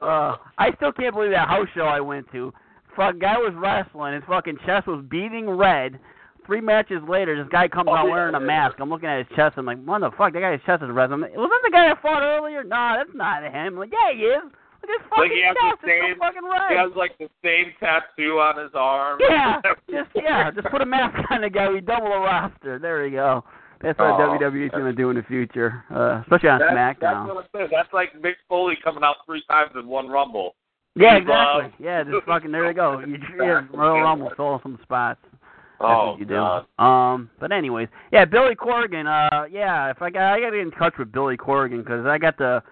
Uh, I still can't believe that house show I went to. Fuck, guy was wrestling. His fucking chest was beating red. Three matches later, this guy comes out wearing a mask. I'm looking at his chest. I'm like, what the fuck? That guy's chest is red. I'm like, wasn't the guy that fought earlier? Nah, that's not him. I'm like, yeah, he is. Like he has chest. the same- so fucking He has like the same tattoo on his arm. Yeah, just yeah, just put a mask on the guy. We double the roster. There we go. That's what Oh, WWE's gonna do in the future, uh, especially on That's, SmackDown. That's what I said. That's like Mick Foley coming out three times in one Rumble. yeah, exactly. Yeah, just fucking there you go. You yeah, Royal Rumble stole some spots. That's oh what you do. God. Um, but anyways, yeah, Billy Corgan. Uh, yeah, if I got, I got to get in touch with Billy Corgan because I got the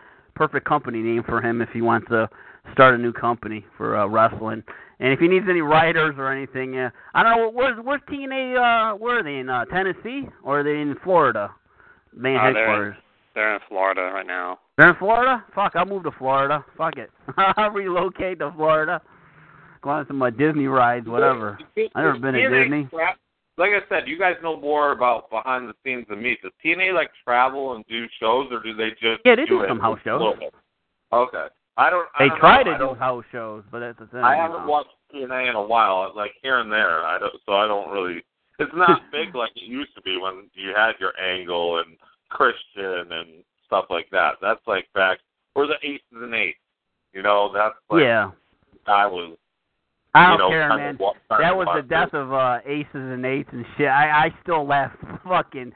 perfect company name for him if he wants to start a new company for uh, wrestling. And if he needs any writers or anything, uh, I don't know where's where's TNA. Uh, where are they in uh, Tennessee or are they in Florida? Main Uh, they're- headquarters. They're in Florida right now. They're in Florida. Fuck, I'll move to Florida. Fuck it, I'll relocate to Florida. Go on some uh, Disney rides, whatever. I've never been to Disney. tra- Like I said, you guys know more about behind the scenes than me. Does TNA like travel and do shows, or do they just Yeah, they do it some house shows. Okay, I don't. I They don't try know. To do house shows, but that's the thing. I haven't know. watched TNA in a while, like here and there. I don't, so I don't really. It's not big like it used to be when you had your Angle and Christian and stuff like that. That's like back or the Aces and Eights. You know, that's like yeah, I was. I don't know, care, man. That was the death of uh, aces and eights and shit. I I still laugh fucking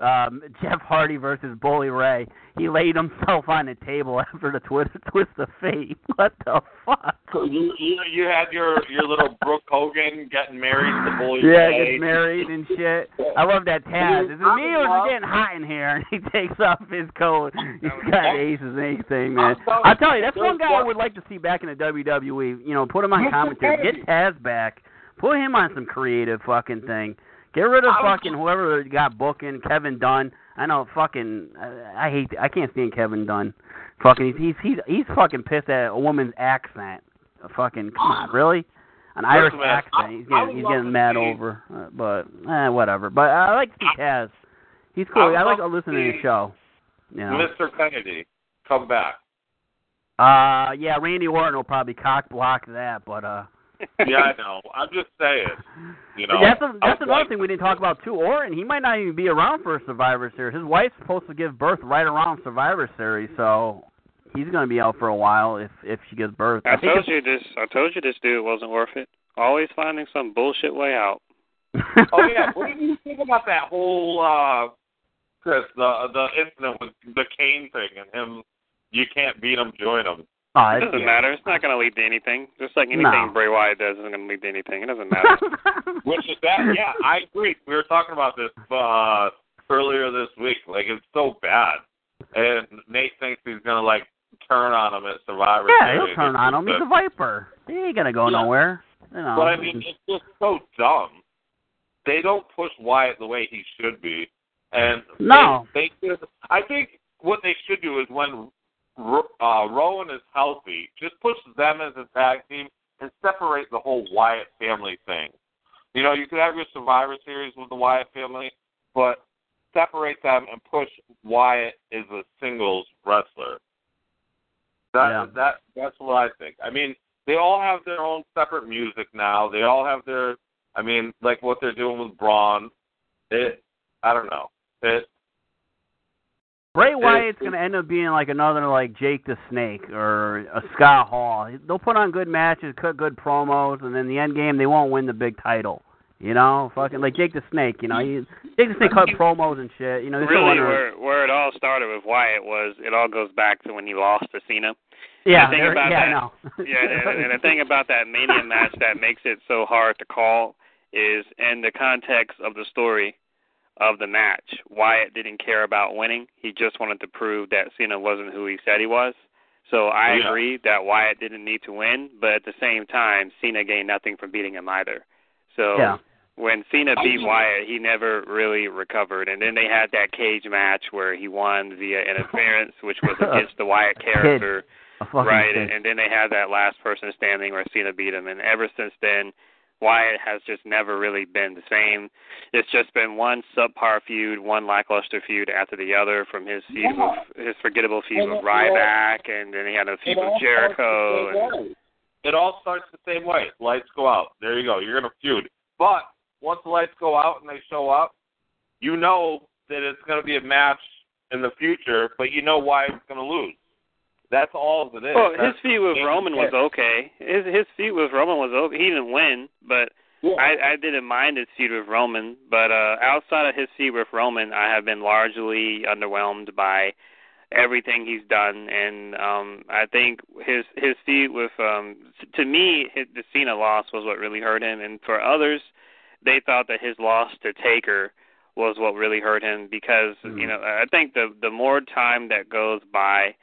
um, Jeff Hardy versus Bully Ray. He laid himself on the table after the twist, twist of fate. What the fuck? So you, you you had your your little Brooke Hogan getting married to Bully Ray. Yeah, Ray. gets married and shit. I love that Taz. Is it me or is it getting hot in here? And he takes off his coat. He's got aces and anything, man. I'll tell you, that's one guy I would like to see back in the WWE. You know, put him on commentary. Get Taz back. Put him on some creative fucking thing. Get rid of fucking whoever got booking, Kevin Dunn. I know fucking I, hate I can't stand Kevin Dunn. Fucking he's he's he's, he's fucking pissed at a woman's accent. A fucking come on, really? An Irish man, accent. I- He's getting he's getting mad see- over. Uh, but eh, whatever. But I like to see Taz. He's cool. I I like listening to his show. Know. Mr. Kennedy, come back. Uh yeah, Randy Orton will probably cock block that, but uh Yeah, I know. I'm just saying. You know, that's a, I that's another like- thing we didn't talk about too. Orton, he might not even be around for Survivor Series. His wife's supposed to give birth right around Survivor Series, so he's going to be out for a while if if she gives birth. I think told you this. I told you this dude wasn't worth it. Always finding some bullshit way out. Oh yeah, what did you think about that whole uh Chris, the the incident with the Kane thing and him you can't beat him, join him. Oh, It doesn't matter. It's not going to lead to anything. Just like anything No. Bray Wyatt does isn't going to lead to anything. It doesn't matter. Which is that yeah, I agree. We were talking about this uh earlier this week. Like it's so bad. And Nate thinks he's gonna like turn on him at Survivor yeah, Series. he'll turn on him. He's a Viper. He ain't going to go Yeah. nowhere. You know. But I mean, it's just so dumb. They don't push Wyatt the way he should be, and No. they, they should. I think what they should do is when Ro- uh, Rowan is healthy, just push them as a tag team and separate the whole Wyatt family thing. You know, you could have your Survivor Series with the Wyatt family, but separate them and push Wyatt as a singles wrestler. That Yeah. that that's what I think. I mean, they all have their own separate music now. They all have their I mean, like what they're doing with Braun. It I don't know. It Bray Wyatt's going to end up being like another like Jake the Snake or a Scott Hall. They'll put on good matches, cut good promos, and then the end game they won't win the big title. You know, fucking like Jake the Snake. You know, he, Jake the Snake cut promos and shit. You know, really, where where it all started with Wyatt was it all goes back to when he lost to Cena. yeah, the thing about yeah, that- I know. Yeah, and, and the thing about that Mania match that makes it so hard to call is in the context of the story of the match. Wyatt didn't care about winning; he just wanted to prove that Cena wasn't who he said he was. So I Yeah. agree that Wyatt didn't need to win, but at the same time, Cena gained nothing from beating him either. So yeah. when Cena beat. Wyatt, he never really recovered. And then they had that cage match where he won via interference, which was against the Wyatt character. Right, kid. and, and then they had that last person standing where Cena beat him, and ever since then, Wyatt has just never really been the same. It's just been one subpar feud, one lackluster feud after the other, from his feud with his forgettable feud And with it- Ryback, and then he had a feud it all with Jericho. And. It all starts the same way. Lights go out. There you go. You're gonna feud. But once the lights go out and they show up, you know that it's gonna be a match in the future, but you know why it's gonna lose. That's all it is. well, his That's- feud with Roman was okay. His his feud with Roman was okay. He didn't win, but Yeah. I, I didn't mind his feud with Roman, but uh outside of his feud with Roman, I have been largely underwhelmed by everything he's done, and um I think his his feud with um to me his, the Cena loss was what really hurt him, and for others, they thought that his loss to Taker was what really hurt him because Mhm. you know I think the the more time that goes by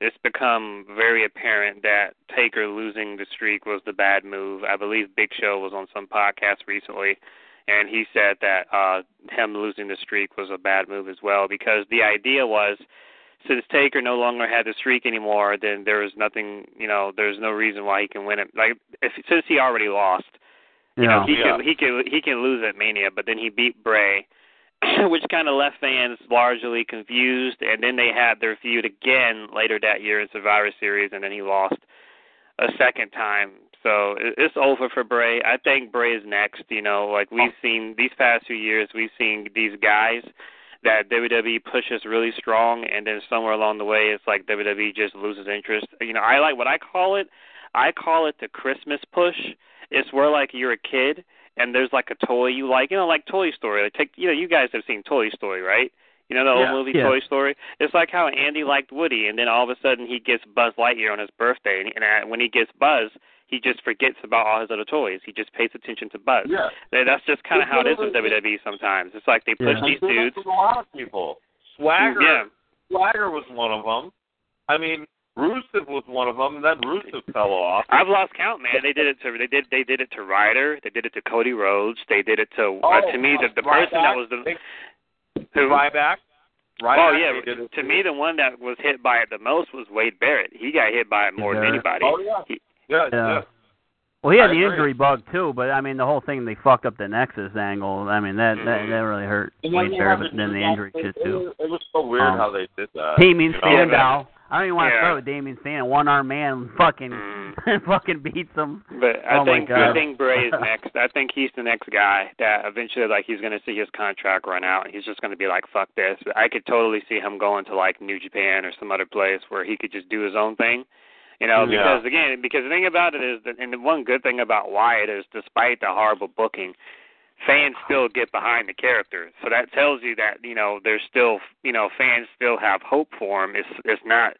it's become very apparent that Taker losing the streak was the bad move. I believe Big Show was on some podcast recently and he said that uh him losing the streak was a bad move as well because the idea was since Taker no longer had the streak anymore, then there was nothing, you know, there's no reason why he can win it. Like if since he already lost, you know, he Yeah. can he can he can lose at Mania, but then he beat Bray, which kind of left fans largely confused. And then they had their feud again later that year in Survivor Series, and then he lost a second time. So it's over for Bray. I think Bray is next. You know, like we've oh. seen these past few years, we've seen these guys that WWE pushes really strong, and then somewhere along the way, it's like WWE just loses interest. You know, I like what I call it. I call it the Christmas push. It's where like you're a kid and there's like a toy you like, you know, like Toy Story. Like take, you know, you guys have seen Toy Story, right? You know the old Yeah. movie Yeah. Toy Story. It's like how Andy liked Woody, and then all of a sudden he gets Buzz Lightyear on his birthday, and, and uh, when he gets Buzz, he just forgets about all his other toys. He just pays attention to Buzz. Yeah. That- That's just kind of how it is with WWE sometimes. It's like they push Yeah. these dudes. a lot of people. Swagger, Yeah. Swagger was one of them. I mean, Rusev was one of them, and then Rusev fell off. I've lost count, man. They did it to they did they did it to Ryder. They did it to Cody Rhodes. They did it to uh, to me the the person that was the who Ryback. Ryback. Oh yeah, they did to me the one that was hit by it the most was Wade Barrett. He got hit by it more than anybody. Oh yeah. He- Yeah, Yeah. yeah. Well, he had I the agree. injury bug too, but I mean the whole thing they fucked up the Nexus angle. I mean that that, Mhm. that really hurt And then Wade Barrett, have but then the injury it, shit too. it was so weird Um, how they did that. Damien you know? Sandow. I don't even want to Yeah. start with Damien Sandow. One armed man fucking Mm. fucking beats him. But I Oh, think I think Bray is next. I think he's the next guy that eventually like he's gonna see his contract run out and he's just gonna be like, Fuck this. I could totally see him going to like New Japan or some other place where he could just do his own thing. You know, Yeah. because again, because the thing about it is that, and the one good thing about Wyatt is, despite the horrible booking, fans still get behind the character. So that tells you that you know there's still you know fans still have hope for him. It's it's not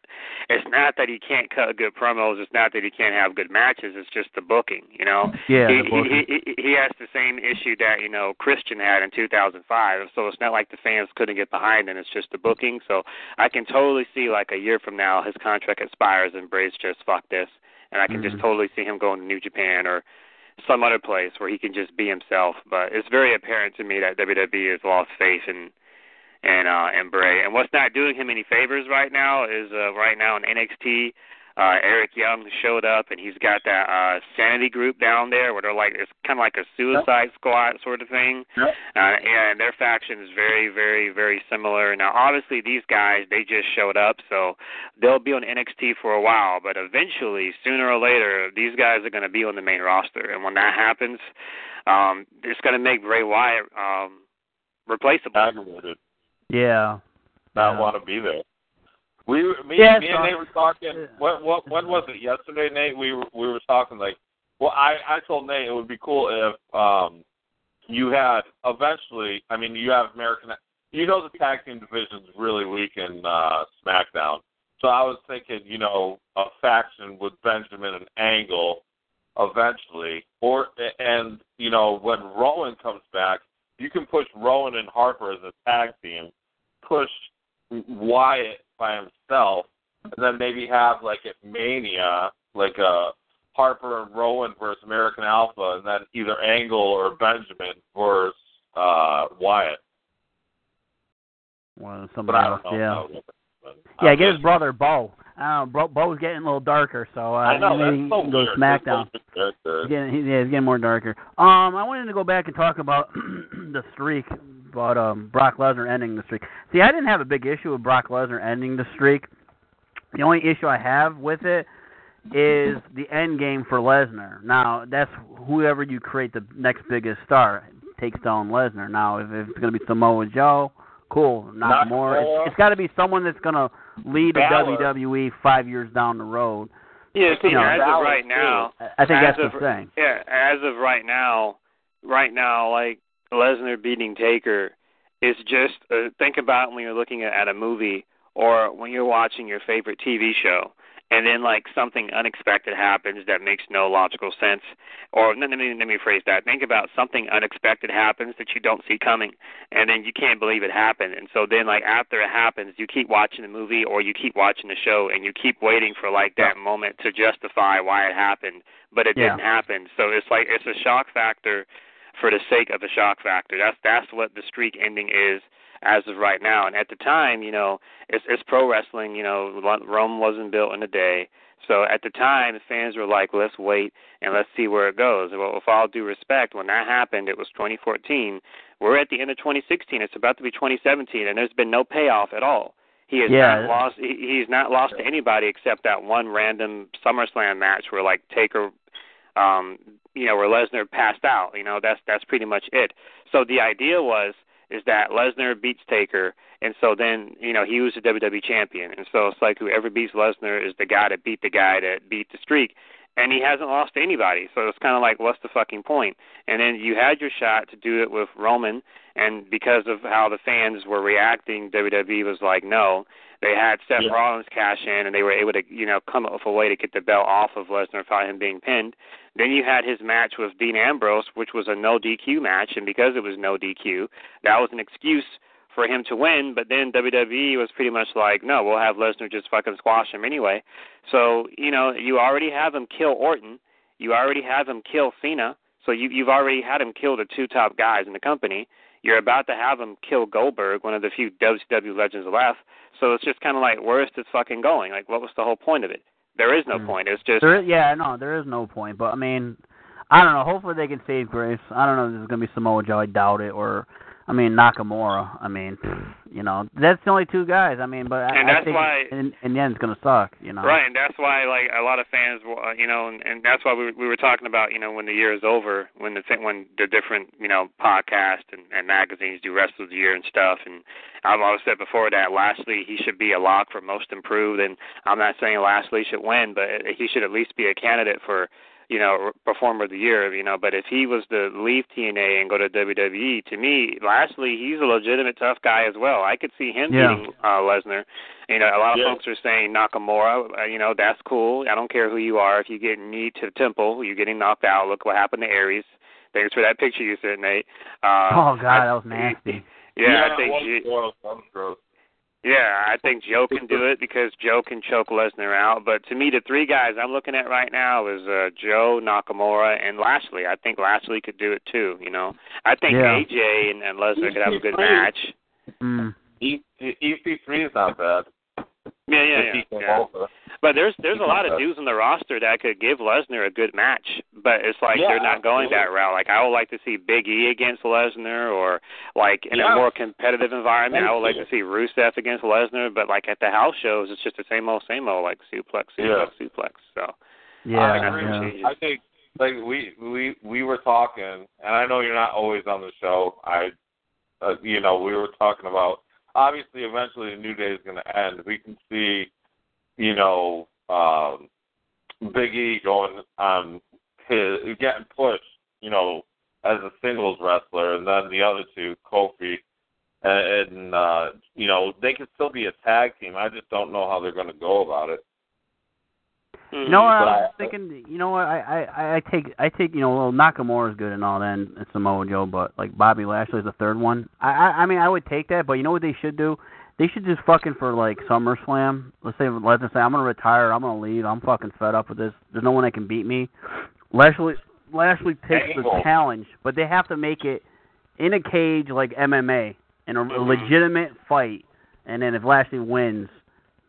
it's not that he can't cut good promos. It's not that he can't have good matches. It's just the booking. You know, Yeah, he, he, he he has the same issue that you know Christian had in 2005. So it's not like the fans couldn't get behind him. It's just the booking. So I can totally see like a year from now his contract expires and Bray's just fuck this, and I can just Mhm. totally see him going to New Japan or some other place where he can just be himself. But it's very apparent to me that WWE has lost faith in and uh and Bray. And what's not doing him any favors right now is uh right now in NXT uh Eric Young showed up and he's got that uh sanity group down there where they're like it's kinda like a suicide squad sort of thing. Yep. Uh and their faction is very, very, very similar. Now obviously these guys they just showed up so they'll be on NXT for a while, but eventually, sooner or later, these guys are gonna be on the main roster and when that happens, um it's gonna make Bray Wyatt um replaceable. aggravated, Yeah. not Yeah. want to be there. We, were- me, Yeah, me and Nate were talking. What, what, when was it? Yesterday, Nate. We were, we were talking like. Well, I, I told Nate it would be cool if um, you had eventually. I mean, you have American. You know, the tag team division's really weak in uh, SmackDown. So I was thinking, you know, a faction with Benjamin and Angle eventually, or and you know when Rowan comes back, you can push Rowan and Harper as a tag team, push Wyatt by himself, and then maybe have like at Mania like a Harper and Rowan versus American Alpha, and then either Angle or Benjamin versus uh, Wyatt. Well, But somebody I else. don't know. Yeah. how it would- Yeah, I'm get his brother Bo. I don't know, Bo, Bo's getting a little darker, so uh, I know maybe that's he can go. SmackDown. That's weird. He's getting, yeah, he's getting more darker. Um, I wanted to go back and talk about the streak, about um Brock Lesnar ending the streak. See, I didn't have a big issue with Brock Lesnar ending the streak. The only issue I have with it is the end game for Lesnar. Now, that's whoever you create the next biggest star takes down Lesnar. Now, if, if it's going to be Samoa Joe, cool. Not more. Nakamura. It's, it's got to be someone that's going to lead the Balor. WWE five years down the road. Yeah, see, You know, as of right now, I I think As that's of- the thing. Yeah, as of right now, right now, like Lesnar beating Taker is just uh, think about when you're looking at, at a movie or when you're watching your favorite TV show, and then like something unexpected happens that makes no logical sense. Or let me let me phrase that. Think about something unexpected happens that you don't see coming, and then you can't believe it happened. And so then like after it happens, you keep watching the movie or you keep watching the show, and you keep waiting for like that moment to justify why it happened, but it Yeah. didn't happen. So it's like it's a shock factor for the sake of the shock factor. That's that's what the streak ending is as of right now. And at the time, you know, it's it's pro wrestling. You know, Rome wasn't built in a day. So at the time, the fans were like, "Let's wait and let's see where it goes." Well, with all due respect, when that happened, it was 2014. We're at the end of 2016. It's about to be 2017, and there's been no payoff at all. He has Yeah. not lost. He, he's not lost to anybody except that one random SummerSlam match where like Taker, um, you know, where Lesnar passed out. You know, that's that's pretty much it. So the idea was is that Lesnar beats Taker, and so then you know he was the WWE champion, and so it's like whoever beats Lesnar is the guy that beat the guy that beat the streak. And he hasn't lost to anybody. So it's kind of like, what's the fucking point? And then you had your shot to do it with Roman, and because of how the fans were reacting, WWE was like, no. They had Seth Yeah. Rollins cash in, and they were able to, you know, come up with a way to get the belt off of Lesnar without him being pinned. Then you had his match with Dean Ambrose, which was a no DQ match, and because it was no DQ, that was an excuse for him to win. But then WWE was pretty much like, no, we'll have Lesnar just fucking squash him anyway. So you know, you already have him kill Orton, you already have him kill Cena, so you you've already had him kill the two top guys in the company. You're about to have him kill Goldberg, one of the few WCW legends left. So it's just kind of like, where's this fucking going? Like, what was the whole point of it? There is no Hmm. point. It's just There, is, yeah, no, there is no point. But I mean, I don't know. Hopefully they can save Grace. I don't know if this is gonna be Samoa Joe. I doubt it. Or, I mean Nakamura. I mean, you know, that's the only two guys. I mean, but I, And I that's think why- in, in the end it's gonna suck. You know. Right, and that's why like a lot of fans, you know, and, and that's why we we were talking about, you know, when the year is over, when the thing, when the different, you know, podcasts and, and magazines do rest of the year and stuff. And I've always said before that Lashley he should be a lock for most improved, and I'm not saying Lashley should win, but he should at least be a candidate for. You know, performer of the year. You know, but if he was to leave TNA and go to WWE, to me, Lashley, he's a legitimate tough guy as well. I could see him Yeah. beating uh, Lesnar. You know, a lot of Yeah. folks are saying Nakamura. Uh, you know, that's cool. I don't care who you are. If you get knee to the temple, you're getting knocked out. Look what happened to Aries. Thanks for that picture you sent, Nate. Uh, Oh God, I, that was nasty. Yeah, I it think. was yeah, I think Joe can do it because Joe can choke Lesnar out. But to me, the three guys I'm looking at right now is uh, Joe, Nakamura, and Lashley. I think Lashley could do it too. You know, I think Yeah. AJ and, and Lesnar could have a good match. Mm. E- EC3 is not bad. Yeah, yeah, yeah. yeah. But there's there's a lot of dudes on the roster that could give Lesnar a good match, but it's like Yeah, they're not going absolutely. that route. Like I would like to see Big E against Lesnar, or like in Yeah. a more competitive environment, I would like to see Rusev against Lesnar. But like at the house shows, it's just the same old same old, like suplex, suplex, suplex. So Yeah. I agree. yeah. agree. I think like we we we were talking, and I know you're not always on the show. I, uh, you know, we were talking about obviously eventually the new day is going to end. We can see, you know, um, Big E going on his getting pushed, you know, as a singles wrestler, and then the other two, Kofi. And, and uh, you know they could still be a tag team. I just don't know how they're going to go about it. You know what I was thinking? You know what? I I I take I take you know well Nakamura is good and all that and, and Samoa Joe, but like Bobby Lashley is the third one. I, I I mean I would take that, but you know what they should do? They should just fucking for like SummerSlam. Let's say let's just say I'm gonna retire. I'm gonna leave. I'm fucking fed up with this. There's no one that can beat me. Lashley Lashley takes the challenge, but they have to make it in a cage like MMA in a, a Mhm. legitimate fight. And then if Lashley wins,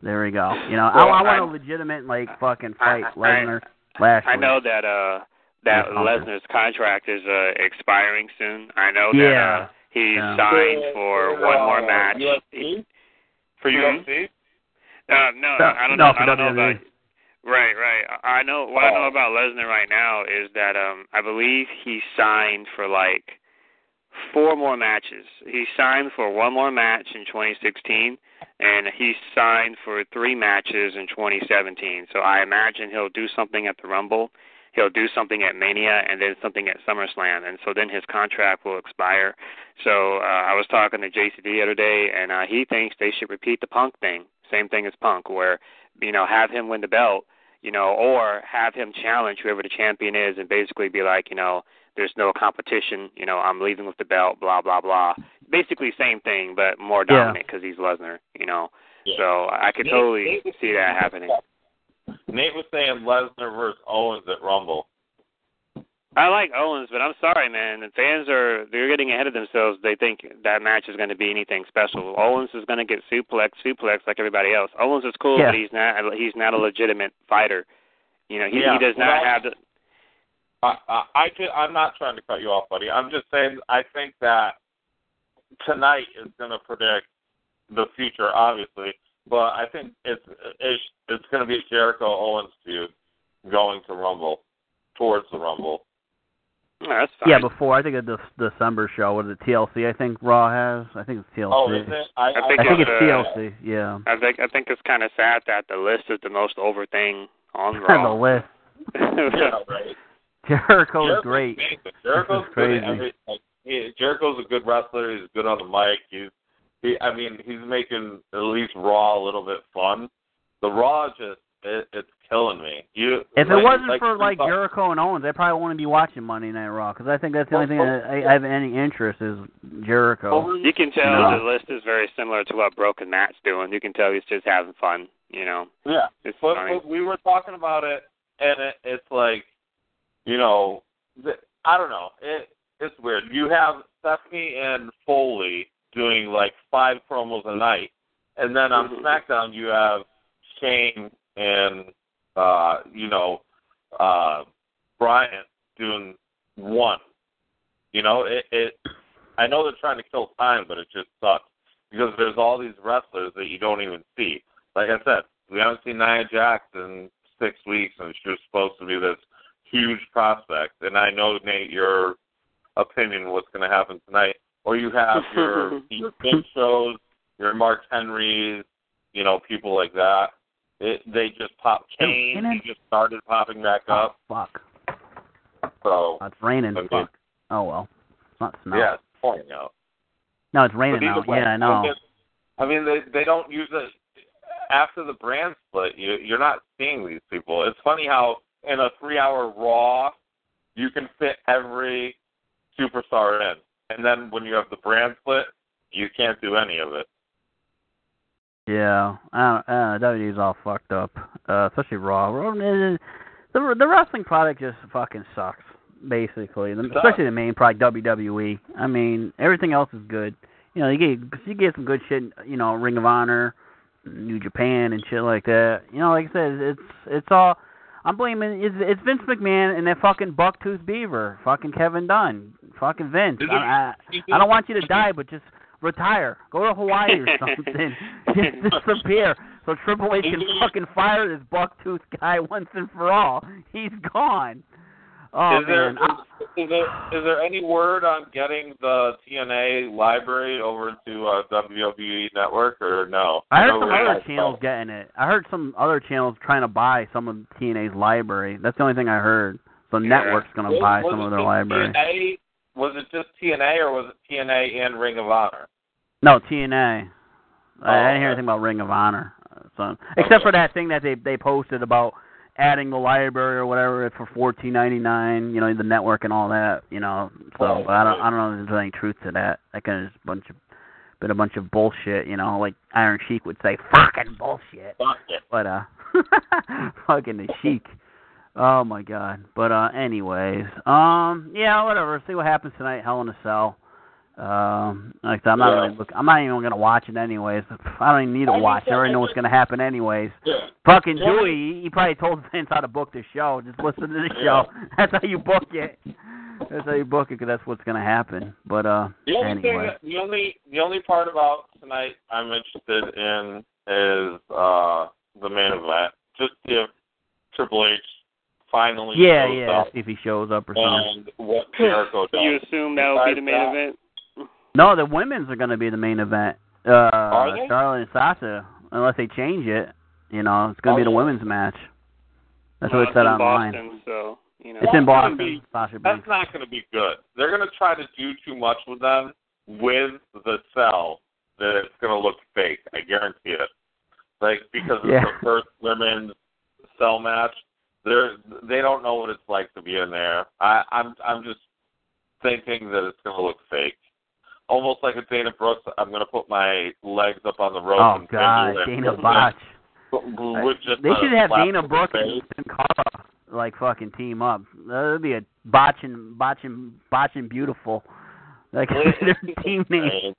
there we go. You know, Well, I, I want I- a legitimate like fucking fight. I- Lesnar, Lashley. I know that uh that Yeah, Lesnar's contract is uh expiring soon. I know that Yeah. uh he's Yeah. signed for one more match. UFC? For you? UFC? Uh, no, No, I don't no, know. I don't know WWE. about. Right, right. I I know what I know Oh. about Lesnar right now is that um I believe he signed for like four more matches. He signed for one more match in 2016, and he signed for three matches in 2017. So I imagine he'll do something at the Rumble, he'll do something at Mania, and then something at SummerSlam, and so then his contract will expire. So uh, I was talking to JCD the other day, and uh, he thinks they should repeat the Punk thing, same thing as Punk, where you know have him win the belt, you know, or have him challenge whoever the champion is, and basically be like, you know, there's no competition, you know, I'm leaving with the belt, blah blah blah. Basically same thing, but more dominant because he's Lesnar, you know. Yeah. So I could Nate- totally Nate see that happening. Nate was saying Lesnar versus Owens at Rumble. I like Owens, but I'm sorry, man. The fans are they're getting ahead of themselves. They think that match is going to be anything special. Owens is going to get suplex, suplex like everybody else. Owens is cool, Yeah. but he's not he's not a legitimate fighter. You know, he Yeah, he does not well, have the I, I, I could, I'm not trying to cut you off, buddy. I'm just saying I think that tonight is going to predict the future, obviously, but I think it's it's, it's going to be Jericho Owens feud going to Rumble, towards the Rumble. No, that's fine. Yeah, before I think of the December show, what is it TLC? I think Raw has. I think it's TLC. Oh, is it? I, I think I think it's it's, uh, TLC. Yeah. I think I think it's kind of sad that the list is the most over thing on Raw. the Raw. list. yeah, right. Jericho's great. amazing. Jericho's This is good. crazy. at every- like, he, Jericho's a good wrestler. He's good on the mic. He's, he, I mean, he's making at least Raw a little bit fun. The Raw just, it, it's killing me. You, If it wasn't like for like thought- Jericho and Owens, I probably wouldn't be watching Monday Night Raw because I think that's the only thing that I, I have any interest is Jericho. You can tell Yeah. the list is very similar to what Broken Matt's doing. You can tell he's just having fun. You know, Yeah, it's but, funny. but we were talking about it, and it, it's like, you know, the, I don't know. It it's weird. You have Stephanie and Foley doing like five promos a night, and then on Mhm. SmackDown you have Shane and uh, you know uh, Bryan doing one. You know, it, it. I know they're trying to kill time, but it just sucks because there's all these wrestlers that you don't even see like I said, we haven't seen Nia Jax in six weeks, and she was supposed to be this huge prospect. And I know Nate, your opinion what's going to happen tonight. Or you have your your big shows, your Mark Henrys, you know, people like that. It, they just pop. Ew, Kane, Keenan? he just started popping back Oh, up. fuck. So Oh, it's raining. Okay. Fuck. Oh well. It's not snow. yeah, it's pointing out. No, it's raining either now. way, Yeah, I know. I mean, they they don't use it after the brand split. You you're not seeing these people. It's funny how in a three hour Raw, you can fit every superstar in, and then when you have the brand split, you can't do any of it. Yeah, I don't, uh, WWE's all fucked up, uh, especially Raw. Raw the the wrestling product just fucking sucks, basically. The, especially the main product, WWE. I mean, everything else is good. You know, you get you get some good shit. You know, Ring of Honor, New Japan, and shit like that. You know, like I said, it's it's all. I'm blaming it's, it's Vince McMahon and that fucking bucktooth beaver, fucking Kevin Dunn, fucking Vince. I, I, I don't want you to die, but just retire. Go to Hawaii or something. just disappear. So Triple H can fucking fire this bucktooth guy once and for all. He's gone. Oh is there, man. Is, is, there, is there any word on getting the TNA library over to uh, WWE Network or no? I heard some other channels getting it. I heard some other channels trying to buy some of TNA's library. That's the only thing I heard. So Yeah. network's gonna buy was some of their library. TNA, was it just TNA or was it TNA and Ring of Honor? No, TNA. I, I didn't hear Oh, anything about Ring of Honor. So except Okay. for that thing that they they posted about adding the library or whatever for fourteen ninety nine, you know, the network and all that, you know. So Right, but I don't. I don't know if there's any truth to that. That kind of just a bunch of been a bunch of bullshit, you know, like Iron Sheik would say, fucking bullshit. Fuck it. But uh fucking the Sheik. Oh my god. But uh anyways. Um yeah, whatever. See what happens tonight, Hell in a Cell. Um like I said, I'm not Yeah. really look I'm not even gonna watch it anyways. I don't even need to I watch. I already know what's gonna happen anyways. Yeah. Fucking Yeah. Dewey, he, he probably told Vince how to book the show. Just listen to the Yeah. show. That's how you book it. That's how you book it because that's what's gonna happen. But uh The only anyway. thing, the only, the only part about tonight I'm interested in is uh the main event. Just if Triple H finally Yeah, shows yeah, up see if he shows up or something. and what Jericho does. you assume that will be the main Besides event? No, the women's are going to be the main event. Uh, Are they? Charlotte and Sasha, unless they change it. You know, it's going to Oh, be the women's match. That's well, what it said online. Boston, so you know. It's in That's Boston. be- Sasha That's Banks. not going to be good. They're going to try to do too much with them with the cell that it's going to look fake. I guarantee it. Like because Yeah. it's the first women's cell match, they're they don't know what it's like to be in there. I, I'm I'm just thinking that it's going to look fake. Almost like a Dana Brooks. I'm going to put my legs up on the rope. Oh and God, Dana Botch. Would just They should have Dana Brooks and Cara like fucking team up. That'd be a botching, botching, botching beautiful. Like their team name.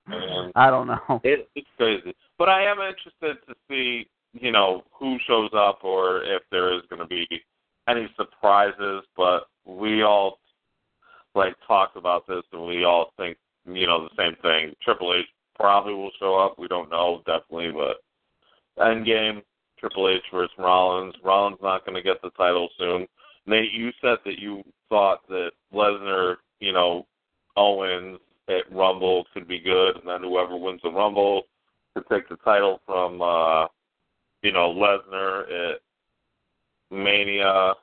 I don't know. It, it's crazy. But I am interested to see, you know, who shows up or if there is going to be any surprises. But we all, like, talked about this and we all think, you know, the same thing. Triple H probably will show up. We don't know, definitely. But Endgame, Triple H versus Rollins. Rollins not going to get the title soon. Nate, you said that you thought that Lesnar, you know, Owens at Rumble could be good, and then whoever wins the Rumble could take the title from, uh, you know, Lesnar at Mania.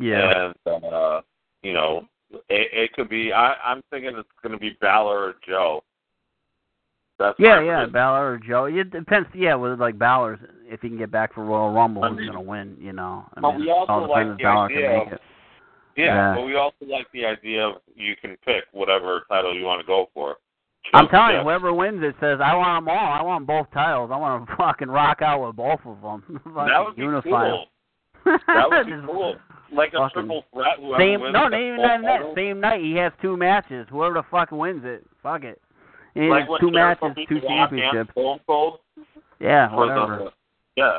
Yeah. And uh, you know, it, it could be. I, I'm thinking it's going to be Balor or Joe. That's Yeah, yeah, prediction. Balor or Joe. It depends. Yeah, with like Balor's, if he can get back for Royal Rumble, I mean- gonna win? You know. I But mean, we also like the Balor idea of- Yeah, Yeah. but we also like the idea of you can pick whatever title you want to go for. I'm telling you, whoever wins it says, "I want them all. I want both titles. I want to fucking rock out with both of them. that would be unify 'em." cool. That would be cool. Like a fucking- triple threat. Same, wins no, not even that, that. title. Same night, he has two matches. Whoever the fuck wins it, fuck it. He has Like when two matches, two The Rock and championships. Yeah, whatever. yeah.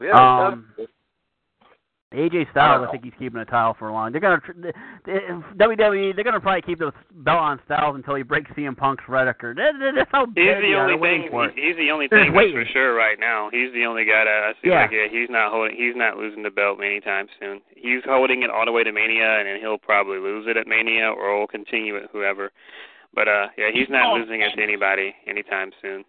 Yeah, Um, that's- AJ Styles, don't I think he's keeping a title for a long. They're gonna tr- the, the, WWE. They're gonna probably keep the belt on Styles until he breaks CM Punk's record. That, that, that's how He's the they are. only They're thing. He's the only thing that's for sure right now. He's the only guy that I see Yeah. like yeah, he's not holding. He's not losing the belt anytime soon. He's holding it all the way to Mania, and then he'll probably lose it at Mania, or will continue it whoever. But uh, yeah, he's not Oh. losing it to anybody anytime soon.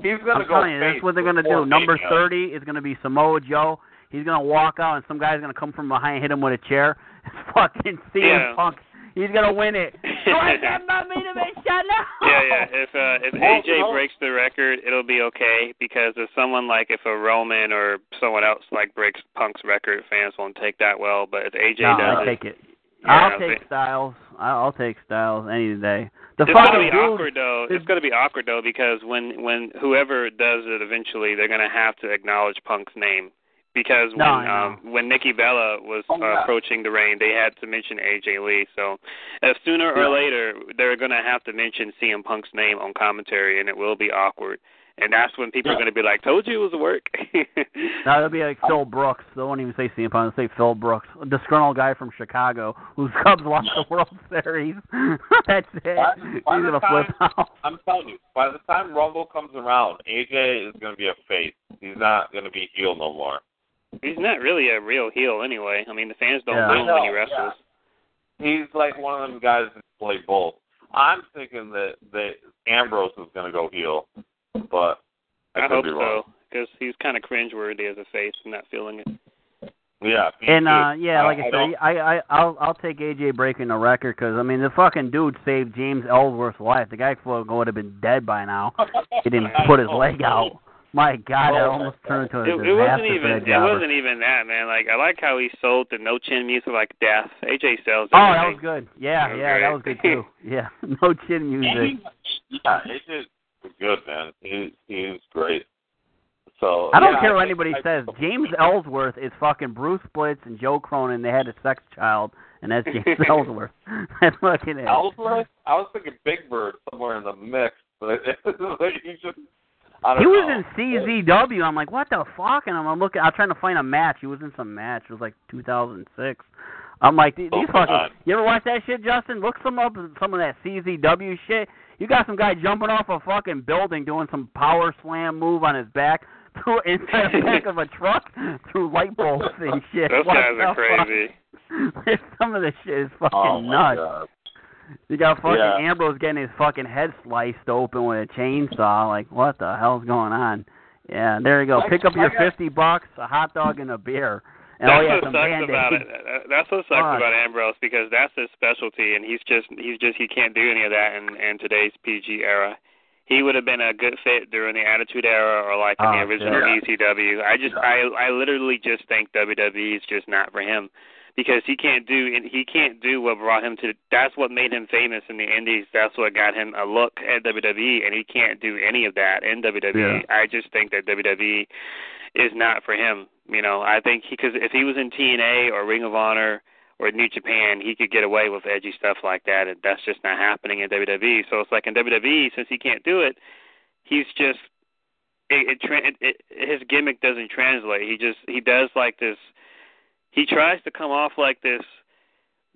he's gonna I'm go telling you, that's what they're gonna before do. Number thirty is gonna be Samoa Joe. He's gonna walk out, and some guy's gonna come from behind, and hit him with a chair. It's fucking CM Yeah. Punk. He's gonna win it. Do I get my main event shot now? Yeah, yeah. If uh, if AJ breaks the record, it'll be okay because if someone like if a Roman or someone else like breaks Punk's record, fans won't take that well. But if AJ no, does I it, take it. Yeah, I'll take think- Styles. I'll I'll take Styles any day. The it's gonna be dude. awkward though. is- It's gonna be awkward though because when when whoever does it eventually, they're gonna have to acknowledge Punk's name because No, when um when Nikki Bella was Oh, uh, approaching the ring, they had to mention AJ Lee. So, uh, sooner or Yeah. later, they're gonna have to mention CM Punk's name on commentary, and it will be awkward. And that's when people Yeah. are gonna be like, "Told you it was a work." No, it'll be like Phil Brooks. They won't even say CM Punk. They'll say Phil Brooks, a disgruntled guy from Chicago whose Cubs lost the World Series. That's it. By- He's by the gonna flip out. I'm telling you, by the time Rumble comes around, AJ is going to be a face. He's not going to be heel no more. He's not really a real heel anyway. I mean, the fans don't Yeah. know I him when he know, wrestles. He's like one of them guys that play both. I'm thinking that that Ambrose is going to go heel, but I, I could hope be wrong. so because he's kind of cringeworthy as a face. I'm not feeling it. Yeah, And too. uh yeah, like I, I said, I I I'll I'll take AJ breaking the record because I mean the fucking dude saved James Ellsworth's life. The guy would have been dead by now. He didn't put his leg out. My God, that Oh, almost uh, turned into a It, disaster it wasn't even. that It jobber. wasn't even that, man. Like I like how he sold the no chin music like death. AJ sells. Oh, that was good. Yeah, That was yeah, that was good too. Yeah, no chin music. yeah, AJ is good, man. He he's great. So I don't yeah, care what think- anybody I- says. James Ellsworth is fucking Bruce Blitz and Joe Cronin. They had a sex child, and that's James Ellsworth. That's fucking it. Ellsworth? I was thinking Big Bird somewhere in the mix, but he just. He was in CZW. I'm like, what the fuck? And I'm looking. I'm trying to find a match. He was in some match. It was like 2006. I'm like, these Oh, these fucking. God. You ever watch that shit, Justin? Look some up. Some of that CZW shit. You got some guy jumping off a fucking building doing some power slam move on his back through inside the back of a truck through light bulbs and shit. Those What guys are crazy. some of this shit is oh, fucking Oh nuts. God. You got fucking Yeah. Ambrose getting his fucking head sliced open with a chainsaw. Like, what the hell's going on? Yeah, there you go. Pick up your fifty bucks, a hot dog, and a beer. And oh, That's oh yeah, what sucks band about it. That's what sucks Fuck. about Ambrose because that's his specialty, and he's just he's just he can't do any of that in in today's PG era. He would have been a good fit during the Attitude Era or like in Oh, the ah, original shit. ECW. I just I I literally just think WWE is just not for him because he can't do he can't do what brought him to. That's what made him famous in the Indies. That's what got him a look at WWE, and he can't do any of that in WWE. I just think that WWE is not for him. You know, I think because if he was in TNA or Ring of Honor or New Japan, he could get away with edgy stuff like that, and that's just not happening in WWE. So it's like in WWE, since he can't do it, he's just it, it, it, it his gimmick doesn't translate. He just he does like this. He tries to come off like this.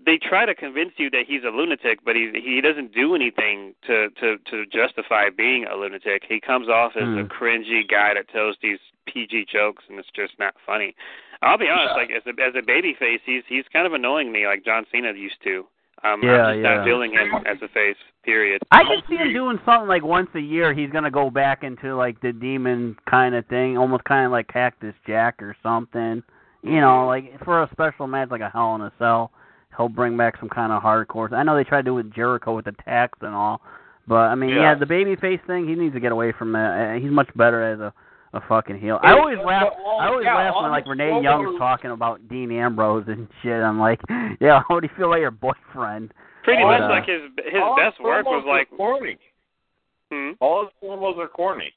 They try to convince you that he's a lunatic, but he he doesn't do anything to to to justify being a lunatic. He comes off as a Hmm. cringy guy that tells these PG jokes, and it's just not funny. I'll be honest, like as a as a baby face, he's he's kind of annoying me, like John Cena used to. Um, Yeah, I'm just yeah. not feeling him as a face. Period. I can see him doing something like once a year. He's gonna go back into like the demon kind of thing, almost kind of like Cactus Jack or something. You know, like for a special match like a Hell in a Cell, he'll bring back some kind of hardcore. I know they tried to do it with Jericho with the tax and all, but I mean, yeah, Yeah. the babyface thing, he needs to get away from that. Uh, He's much better as a a fucking heel. I always laugh. well, I always yeah, laugh when like Renee promo- Young's talking about Dean Ambrose and shit. I'm like, yeah, how do you feel about your boyfriend? Pretty Oh, much uh, like his his best work was like corny. hmm? All his promos are corny.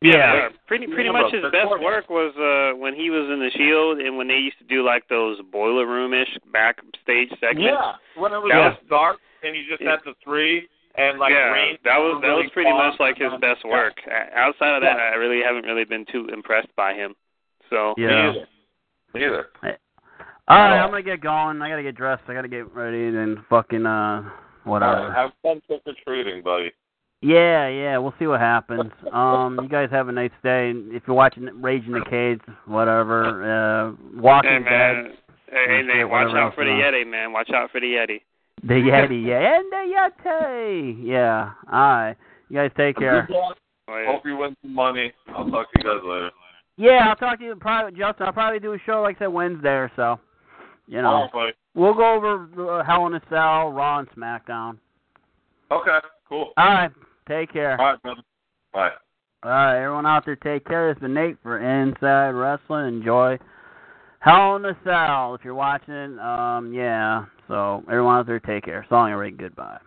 Yeah, pretty pretty much his best corny. work was uh when he was in the Shield and when they used to do like those boiler room ish backstage segments. Yeah, when it was That just dark and he just had the three and like yeah, Reigns that was that was pretty much like his best work. Uh, Outside of that, Yeah. I really haven't really been too impressed by him. So Me Yeah. either. Me either. All right. I'm gonna get going. I gotta get dressed. I gotta get ready and fucking uh whatever. All right, have fun trick or treating, buddy. Yeah, yeah, we'll see what happens. Um, you guys have a nice day. If you're watching Rage in the Cage, whatever, uh, Walking hey Dead, man, hey, hey man, watch out for the you want. Yeti, man. Watch out for the Yeti. the Yeti, yeah, and the Yeti, yeah. All right, you guys take care. Good luck. Oh, yeah. Hope you win some money. I'll talk to you guys later. Yeah, I'll talk to you probably, Justin. I'll probably do a show like I said Wednesday or so. You know, All right, we'll go over uh, Hell in a Cell, Raw, and SmackDown. Okay, cool. All right, take care. All right, brother. Bye. All right, everyone out there, take care. It's been Nate for Inside Wrestling. Enjoy Hell in a Cell if you're watching. Um, yeah. So everyone out there, take care. Song and rate. Goodbye.